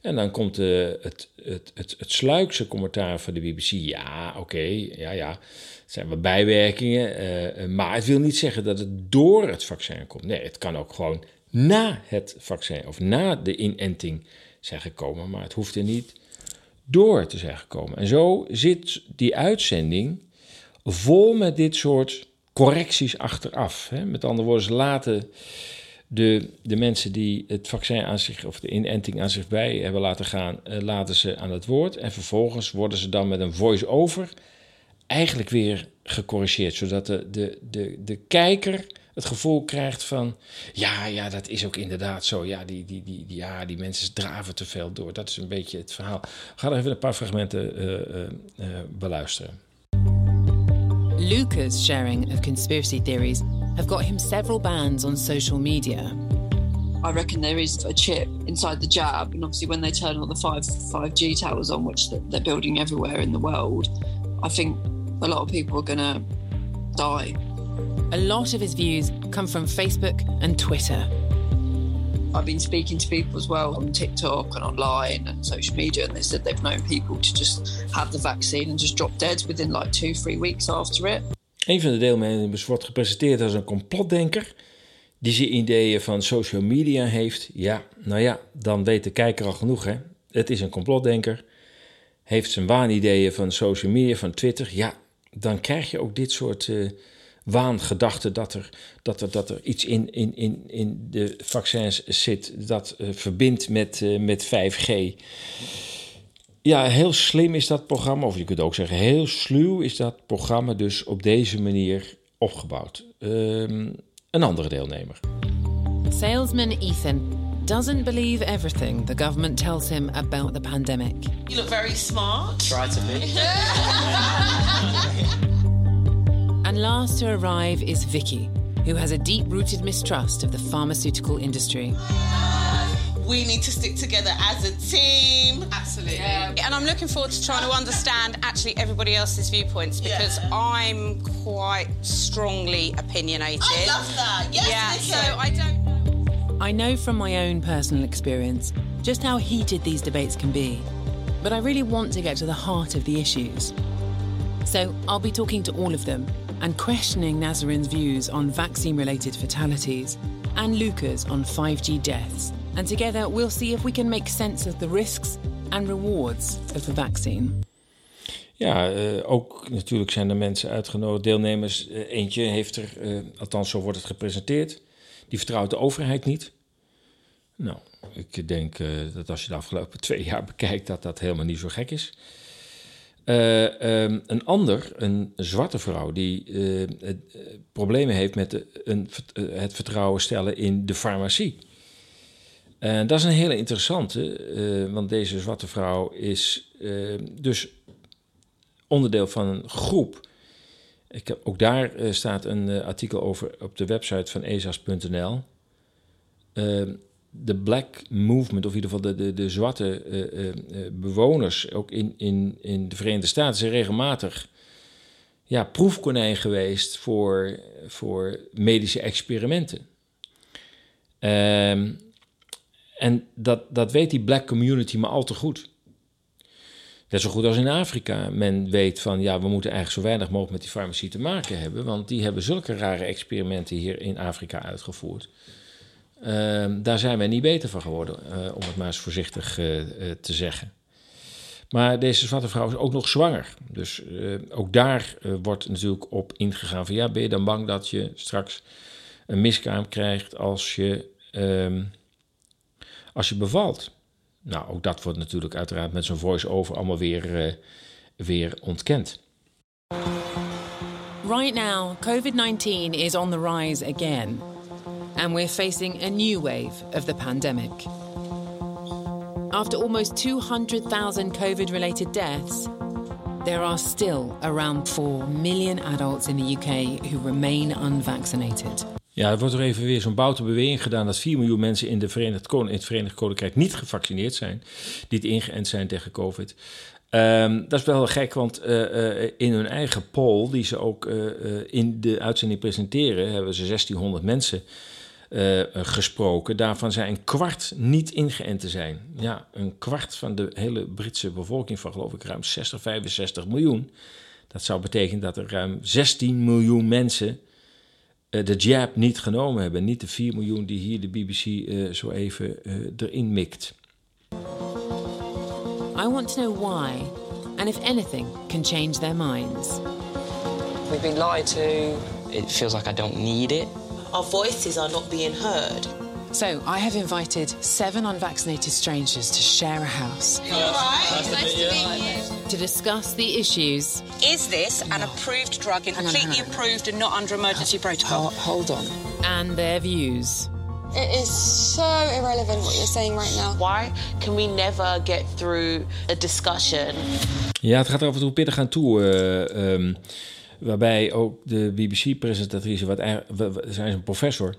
En dan komt eh, het, het, het, het sluikse commentaar van de BBC. Ja, oké, ja, ja. Het zijn wat bijwerkingen. eh, eh, maar het wil niet zeggen dat het door het vaccin komt. Nee, het kan ook gewoon na het vaccin of na de inenting zijn gekomen. Maar het hoeft er niet door te zijn gekomen. En zo zit die uitzending vol met dit soort correcties achteraf. Hè? Met andere woorden, laten de, de mensen die het vaccin aan zich, of de inenting aan zich bij hebben laten gaan, eh, laten ze aan het woord. En vervolgens worden ze dan met een voice-over eigenlijk weer gecorrigeerd. Zodat de, de, de, de kijker het gevoel krijgt van... ja, ja, dat is ook inderdaad zo. Ja, die, die, die, ja, die mensen draven te veel door. Dat is een beetje het verhaal. We gaan even een paar fragmenten eh, eh, beluisteren. Luca's sharing of conspiracy theories have got him several bans on social media. I reckon there is a chip inside the jab, and obviously when they turn all the five five G towers on, which they're- they're building everywhere in the world, I think a lot of people are gonna die. A lot of his views come from Facebook and Twitter. I've been speaking to people as well on TikTok and online and social media, and they said they've known people to just have the vaccine and just drop dead within like two, three weeks after it. Een van de deelnemers wordt gepresenteerd als een complotdenker die zijn ideeën van social media heeft. Ja, nou ja, dan weet de kijker al genoeg, hè. Het is een complotdenker. Heeft zijn waanideeën van social media, van Twitter. Ja, dan krijg je ook dit soort eh, waangedachten dat er, dat er, dat er iets in, in, in, in de vaccins zit dat eh, verbindt met, eh, met 5G. Ja, heel slim is dat programma, of je kunt ook zeggen heel sluw is dat programma dus op deze manier opgebouwd. Ehm, een andere deelnemer. Salesman Ethan doesn't believe everything the government tells him about the pandemic. You look very smart. Try to be. and last to arrive is Vicky, who has a deep rooted mistrust of the pharmaceutical industry. We need to stick together as a team. Absolutely. Yeah. And I'm looking forward to trying to understand actually everybody else's viewpoints because yeah. I'm quite strongly opinionated. I love that. Yes, yeah, so I don't. Know. I know from my own personal experience just how heated these debates can be, but I really want to get to the heart of the issues. So I'll be talking to all of them and questioning Nazarin's views on vaccine related fatalities and Luca's on 5G deaths. And together we'll see if we can make sense of the risks and rewards of the vaccine. Ja, uh, ook natuurlijk zijn er mensen uitgenodigd, deelnemers. Uh, eentje heeft er, uh, althans zo wordt het gepresenteerd, die vertrouwt de overheid niet. Nou, ik denk dat als je de afgelopen twee jaar bekijkt, dat dat helemaal niet zo gek is. Um, een ander, een zwarte vrouw, die problemen heeft met een, het vertrouwen stellen in de farmacie. En dat is een hele interessante, want deze zwarte vrouw is uh, dus onderdeel van een groep. Ik heb, ook daar staat een artikel over op de website van ezas.nl. De Black Movement, of in ieder geval de, de, de zwarte bewoners, ook in, in, in de Verenigde Staten, zijn regelmatig ja, proefkonijn geweest voor, voor medische experimenten. Ehm en dat, dat weet die black community maar al te goed. Net zo goed als in Afrika. Men weet van ja, we moeten eigenlijk zo weinig mogelijk met die farmacie te maken hebben. Want die hebben zulke rare experimenten hier in Afrika uitgevoerd. Uh, daar zijn wij niet beter van geworden, uh, om het maar eens voorzichtig uh, te zeggen. Maar deze zwarte vrouw is ook nog zwanger. Dus ook daar wordt natuurlijk op ingegaan van ja, ben je dan bang dat je straks een miskraam krijgt als je. Ehm, als je bevalt. Nou, ook dat wordt natuurlijk uiteraard met zo'n voice-over allemaal weer, weer ontkend. Right now, COVID 19 is on the rise again, and we're facing a new wave of the pandemic. After almost 200,000 COVID related deaths, there are still around 4 million adults in the UK who remain unvaccinated. Ja, er wordt er even weer zo'n boute beweging gedaan dat 4 miljoen mensen in, de Verenigd, het Verenigd Koninkrijk niet gevaccineerd zijn, niet ingeënt zijn tegen COVID. Um, dat is wel gek, want uh, uh, in hun eigen poll, die ze ook uh, in de uitzending presenteren, hebben ze 1600 mensen gesproken. Daarvan zijn een kwart niet ingeënt te zijn. Ja, een kwart van de hele Britse bevolking van geloof ik ruim 60, 65 miljoen. Dat zou betekenen dat er ruim 16 miljoen mensen uh, de jab niet genomen hebben. Niet de 4 miljoen die hier de BBC uh, zo even uh, erin mikt. I want to know why and if anything can change their minds. We've been lied to. It feels like I don't need it. Our voices are not being heard. So, I have invited seven unvaccinated strangers to share a house. Nice to meet you. To discuss the issues. Is this an approved drug, completely approved and not under emergency protocol? Hold on. And their views. It is so irrelevant what you're saying right now. Why can we never get through a discussion? Ja, het gaat er af en toe pittig aan toe. Uh, um, waarbij ook de BBC-presentatrice, wat zij is een professor,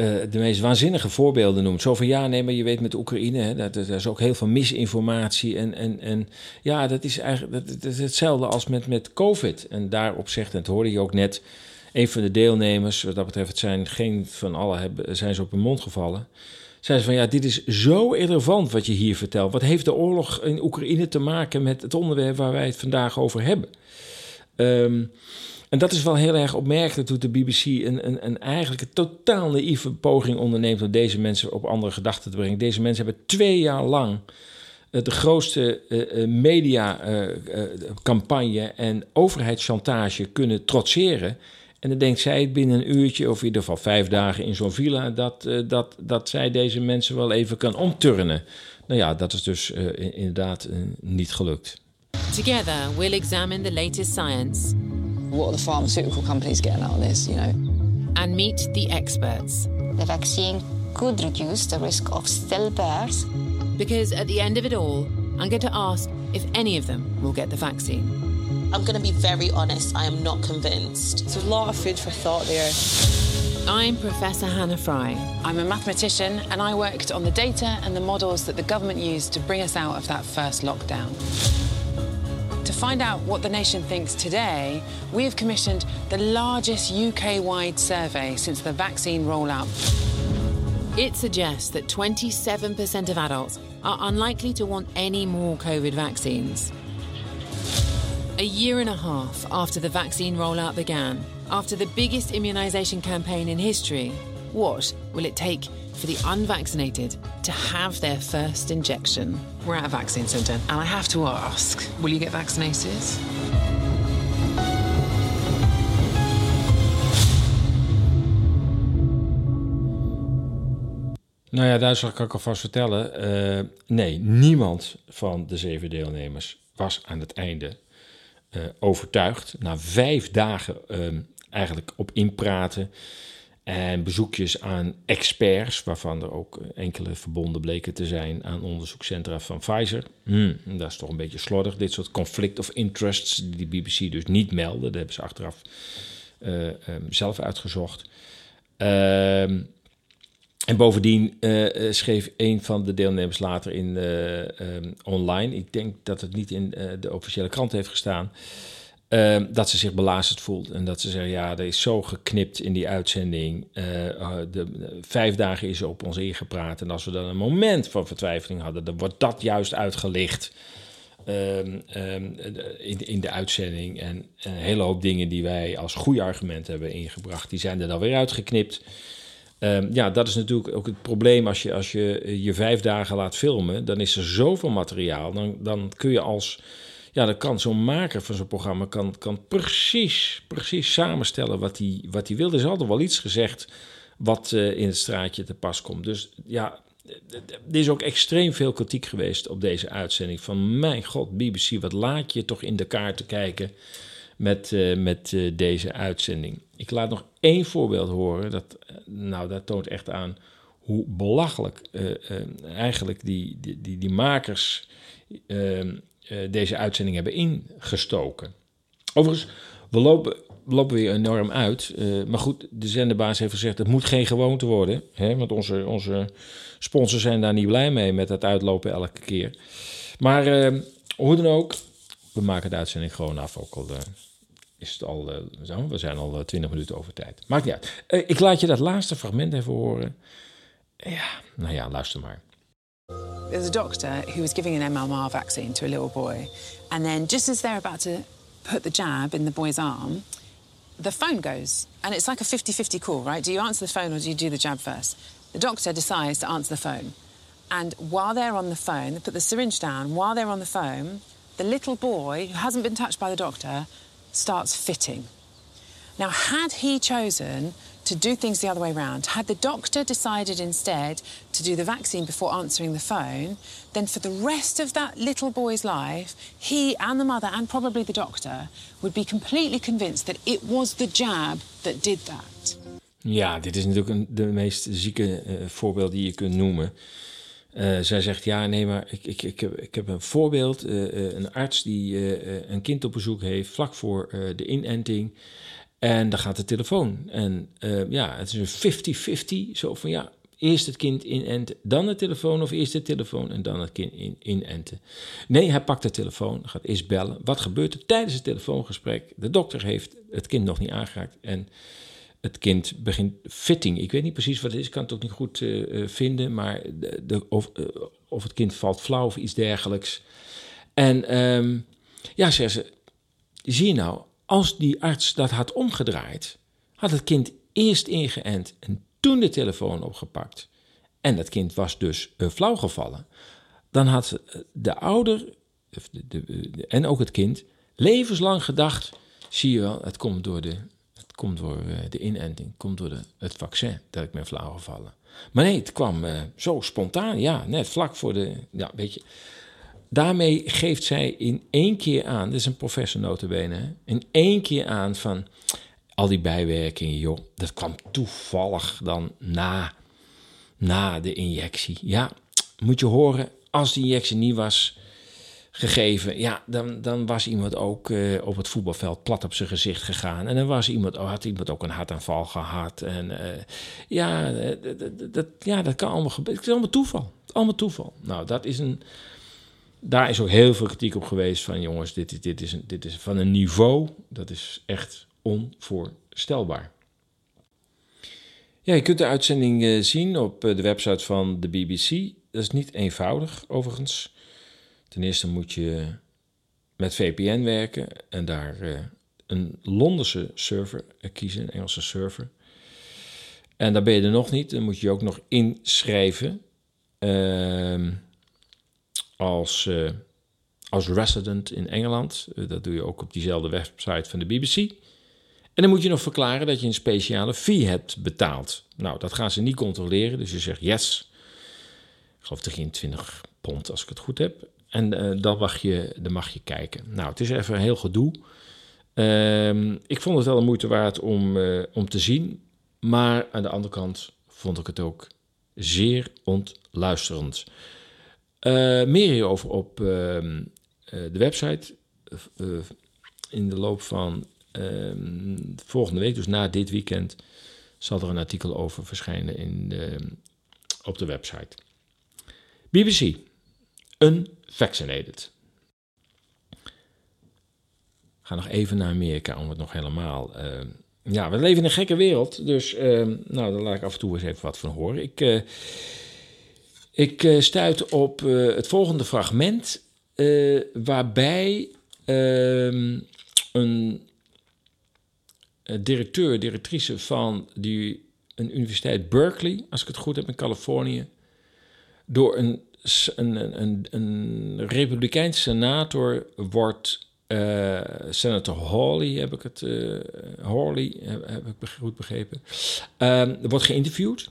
uh, de meest waanzinnige voorbeelden noemt. Zo van ja, nee, maar je weet met Oekraïne, hè, dat, is ook heel veel misinformatie. En, en, en ja, dat is eigenlijk dat, is hetzelfde als met, met COVID. En daarop zegt, en dat hoorde je ook net, een van de deelnemers, wat dat betreft, zijn geen van allen hebben, zijn ze op hun mond gevallen. Zei ze van ja, dit is zo irrelevant wat je hier vertelt. Wat heeft de oorlog in Oekraïne te maken met het onderwerp waar wij het vandaag over hebben? Um, en dat is wel heel erg opmerkelijk hoe de BBC een, een, een eigenlijk een totaal naïeve poging onderneemt om deze mensen op andere gedachten te brengen. Deze mensen hebben twee jaar lang uh, de grootste uh, mediacampagne en overheidschantage kunnen trotseren. En dan denkt zij binnen een uurtje, of in ieder geval vijf dagen in zo'n villa, dat, dat, dat zij deze mensen wel even kan omturnen. Nou ja, dat is dus inderdaad niet gelukt. Together we'll examine the latest science. What are the pharmaceutical companies getting out of this, you know? And meet the experts. The vaccine could reduce the risk of stillbirths. Because at the end of it all, I'm going to ask if any of them will get the vaccine. I'm going to be very honest, I am not convinced. There's a lot of food for thought there. I'm Professor Hannah Fry. I'm a mathematician and I worked on the data and the models that the government used to bring us out of that first lockdown. To find out what the nation thinks today, we have commissioned the largest UK wide survey since the vaccine rollout. It suggests that 27% of adults are unlikely to want any more COVID vaccines. A year and a half after the vaccine rollout began, after the biggest immunisation campaign in history, what will it take for the unvaccinated to have their first injection? We're at a vaccine centre, and I have to ask will you get vaccinated? Nou ja, daar zal ik ook alvast vertellen. Uh, nee, niemand van de zeven deelnemers was aan het einde uh, overtuigd. Na vijf dagen uh, eigenlijk op inpraten en bezoekjes aan experts, waarvan er ook enkele verbonden bleken te zijn aan onderzoekscentra van Pfizer. Hmm, dat is toch een beetje slordig, dit soort conflict of interests die de BBC dus niet melden. Dat hebben ze achteraf um, zelf uitgezocht. Ehm, en bovendien uh, schreef een van de deelnemers later in uh, um, online, ik denk dat het niet in de officiële krant heeft gestaan, dat ze zich belazerd voelt. En dat ze zegt, ja, er is zo geknipt in die uitzending. de, vijf dagen is op ons ingepraat. En als we dan een moment van vertwijfeling hadden, dan wordt dat juist uitgelicht. Um, in, in de uitzending. En een hele hoop dingen die wij als goede argumenten hebben ingebracht, die zijn er dan weer uitgeknipt. Um, ja, dat is natuurlijk ook het probleem als je, als je je vijf dagen laat filmen. Dan is er zoveel materiaal. Dan, dan kun je als. Ja, dan kan zo'n maker van zo'n programma kan, kan precies, precies samenstellen wat hij wat hij wil. Er is altijd wel iets gezegd wat uh, in het straatje te pas komt. Dus ja, er is ook extreem veel kritiek geweest op deze uitzending. Van mijn god, BBC, wat laat je toch in de kaarten kijken met, uh, met deze uitzending. Ik laat nog één voorbeeld horen. Dat, nou, dat toont echt aan hoe belachelijk uh, eigenlijk die, die, die, die makers ehm, deze uitzending hebben ingestoken. Overigens, we lopen, we lopen weer enorm uit. maar goed, de zenderbaas heeft gezegd, het moet geen gewoonte worden. Hè, want onze, onze sponsors zijn daar niet blij mee met het uitlopen elke keer. Maar ehm, hoe dan ook, we maken de uitzending gewoon af, ook al is het al, uh, we zijn al uh, minuten over tijd. Maakt niet uit. Uh, ik laat je dat laatste fragment even horen. Ja, nou ja, luister maar. There's a doctor who was giving an MMR vaccine to a little boy. And then just as they're about to put the jab in the boy's arm, the phone goes. And it's like a 50-50 call, right? Do you answer the phone or do you do the jab first? The doctor decides to answer the phone. And while they're on the phone, they put the syringe down. While they're on the phone, the little boy, who hasn't been touched by the doctor, starts fitting. Now, had he chosen to do things the other way around, had the doctor decided instead to do the vaccine before answering the phone, then for the rest of that little boy's life, he and the mother and probably the doctor would be completely convinced that it was the jab that did that. Ja, dit is natuurlijk een, de meest zieke uh, voorbeeld die je kunt noemen. Uh, zij zegt, ja, nee, maar ik, ik, ik, heb, ik heb een voorbeeld. Uh, uh, een arts die een kind op bezoek heeft vlak voor de inenting. En dan gaat de telefoon. En ja, het is een 50-50. Zo van, ja, eerst het kind inenten, dan de telefoon. Of eerst de telefoon en dan het kind in, inenten. Nee, hij pakt de telefoon, gaat eerst bellen. Wat gebeurt er tijdens het telefoongesprek? De dokter heeft het kind nog niet aangeraakt en het kind begint fitting. Ik weet niet precies wat het is, ik kan het ook niet goed uh, vinden, maar de, de, of, uh, of het kind valt flauw of iets dergelijks. En um, ja, zeggen ze, zie je nou, als die arts dat had omgedraaid, had het kind eerst ingeënt en toen de telefoon opgepakt. En dat kind was dus flauw gevallen. Dan had de ouder de, de, de, en ook het kind levenslang gedacht, zie je wel, het komt door de komt door uh, de inenting, komt door de, het vaccin dat ik ben flauw gevallen. Maar nee, het kwam uh, zo spontaan, ja, net vlak voor de, ja, weet je. Daarmee geeft zij in één keer aan, dit is een professor notabene, in één keer aan van al die bijwerkingen, joh, dat kwam toevallig dan na, na de injectie. Ja, moet je horen, als die injectie niet was gegeven, ja, dan, dan was iemand ook eh, op het voetbalveld plat op zijn gezicht gegaan. En dan was iemand, had iemand ook een hartaanval gehad. En eh, ja, eh, dat, ja, dat kan allemaal gebeuren. Het is allemaal toeval. Allemaal toeval. Nou, dat is een. Daar is ook heel veel kritiek op geweest van jongens, dit, is dit, is, een, dit is van een niveau, dat is echt onvoorstelbaar. Ja, je kunt de uitzending zien op de website van de BBC. Dat is niet eenvoudig, overigens. Ten eerste moet je met VPN werken en daar uh, een Londense server kiezen, een Engelse server. En daar ben je er nog niet, dan moet je ook nog inschrijven uh, als, uh, als resident in Engeland. Dat doe je ook op diezelfde website van de BBC. En dan moet je nog verklaren dat je een speciale fee hebt betaald. Nou, dat gaan ze niet controleren, dus je zegt yes. Ik geloof dat je 20 pond als ik het goed heb. En uh, dan, mag je, dan mag je kijken. Nou, het is even een heel gedoe. Uh, ik vond het wel de moeite waard om, uh, om te zien. Maar aan de andere kant vond ik het ook zeer ontluisterend. Uh, meer hierover op ehm, de website. in de loop van ehm, volgende week, dus na dit weekend, zal er een artikel over verschijnen in op de website. BBC. Unvaccinated. ga nog even naar Amerika om het nog helemaal. Uh, ja, we leven in een gekke wereld. Dus uh, nou, daar laat ik af en toe eens even wat van horen. Ik, uh, ik stuit op het volgende fragment. waarbij ehm, een directeur, directrice van die, een universiteit Berkeley, als ik het goed heb in Californië, door een een, een, een republikeins senator wordt uh, senator Hawley, heb ik het, uh, Hawley, heb, ik goed begrepen, uh, wordt geïnterviewd.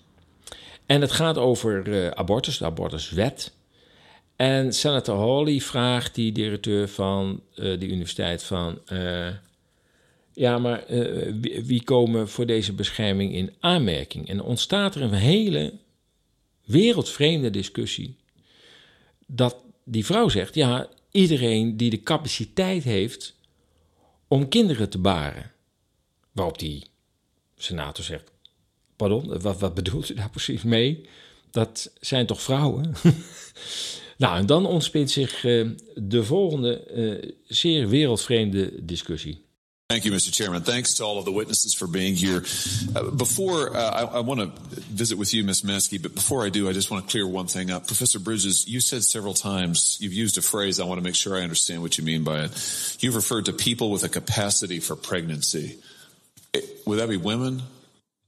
En het gaat over uh, abortus, de abortuswet. En senator Hawley vraagt die directeur van de universiteit van... ja, maar wie, wie komen voor deze bescherming in aanmerking? En ontstaat er een hele wereldvreemde discussie dat die vrouw zegt: ja, iedereen die de capaciteit heeft om kinderen te baren. Waarop die senator zegt: Pardon, wat, wat bedoelt u daar precies mee? Dat zijn toch vrouwen? nou, en dan ontspint zich uh, de volgende uh, zeer wereldvreemde discussie. Thank you, Mr. Chairman. Thanks to all of the witnesses for being here. Uh, before uh, I, I want to visit with you, Ms. Maskey, but before I do, I just want to clear one thing up. Professor Bridges, you said several times, you've used a phrase, I want to make sure I understand what you mean by it. You've referred to people with a capacity for pregnancy. Would that be women?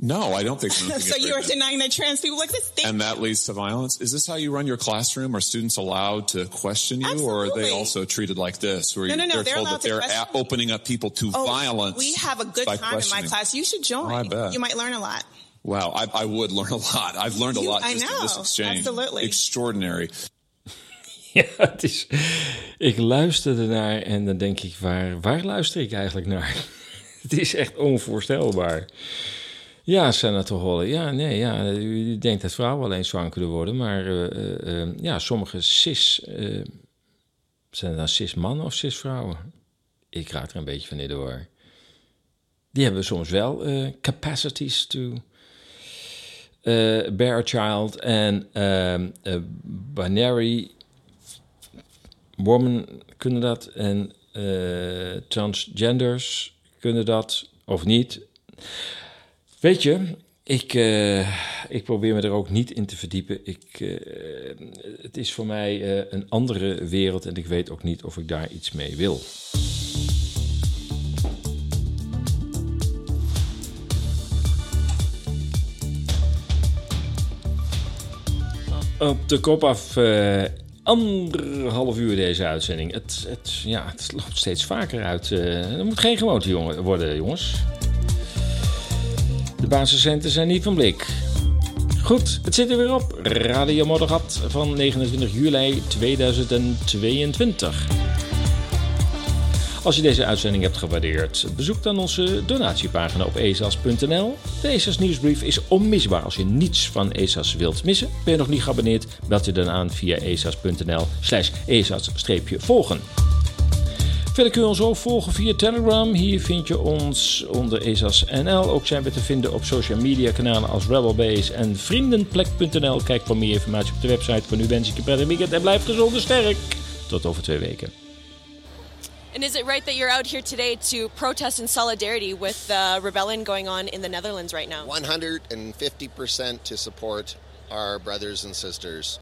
No, I don't think women can so you are denying that trans people exist. and that leads to violence. Is this how you run your classroom? Are students allowed to question you, or are they also treated like this, where No, no, no, they're, they're told allowed that to they're question- a- opening up people to Oh, violence? We have a good time in my class. You should join. Oh, I bet. You might learn a lot. Wow, I, I would learn a lot. I've learned a You- lot just in know. this exchange. Absolutely. Extraordinary. Ja, het is. Ik luister ernaar en dan denk ik, waar, waar luister ik eigenlijk naar? Het is echt onvoorstelbaar. Ja, senator Holle. Ja, nee, ja. U denkt dat vrouwen alleen zwanger kunnen worden, maar eh, eh, eh, ja, sommige cis. zijn het dan cis mannen of cis vrouwen? Ik raad er een beetje van in war. Die hebben soms wel capacities to bear a child. En ehm, eh, binary women kunnen dat. En transgenders kunnen dat of niet. Weet je, ik, eh, ik probeer me er ook niet in te verdiepen. Ik, eh, het is voor mij eh, een andere wereld en ik weet ook niet of ik daar iets mee wil. Op de kop af anderhalf uur deze uitzending. Het, het, ja, het loopt steeds vaker uit. er moet geen gewoonte jongen, worden, jongens. De basiscenten zijn niet van blik. Goed, het zit er weer op. Radio Moddergat van 29 juli 2022. Als je deze uitzending hebt gewaardeerd, bezoek dan onze donatiepagina op ezas.nl. De ESAS nieuwsbrief is onmisbaar als je niets van ESAS wilt missen. Ben je nog niet geabonneerd, meld je dan aan via ezas.nl slash esas-volgen. Verder kun je ons ook volgen via Telegram. Hier vind je ons onder ESAS NL. Ook zijn we te vinden op social media kanalen als Rebelbase en vriendenplek.nl. Kijk voor meer informatie op de website. Voor nu wens ik je prettig weekend en blijf gezond en sterk. Tot over twee weken. And is it right that you're out here today to protest in solidarity with the rebellion going on in the Netherlands right now? 150% to support our brothers and sisters.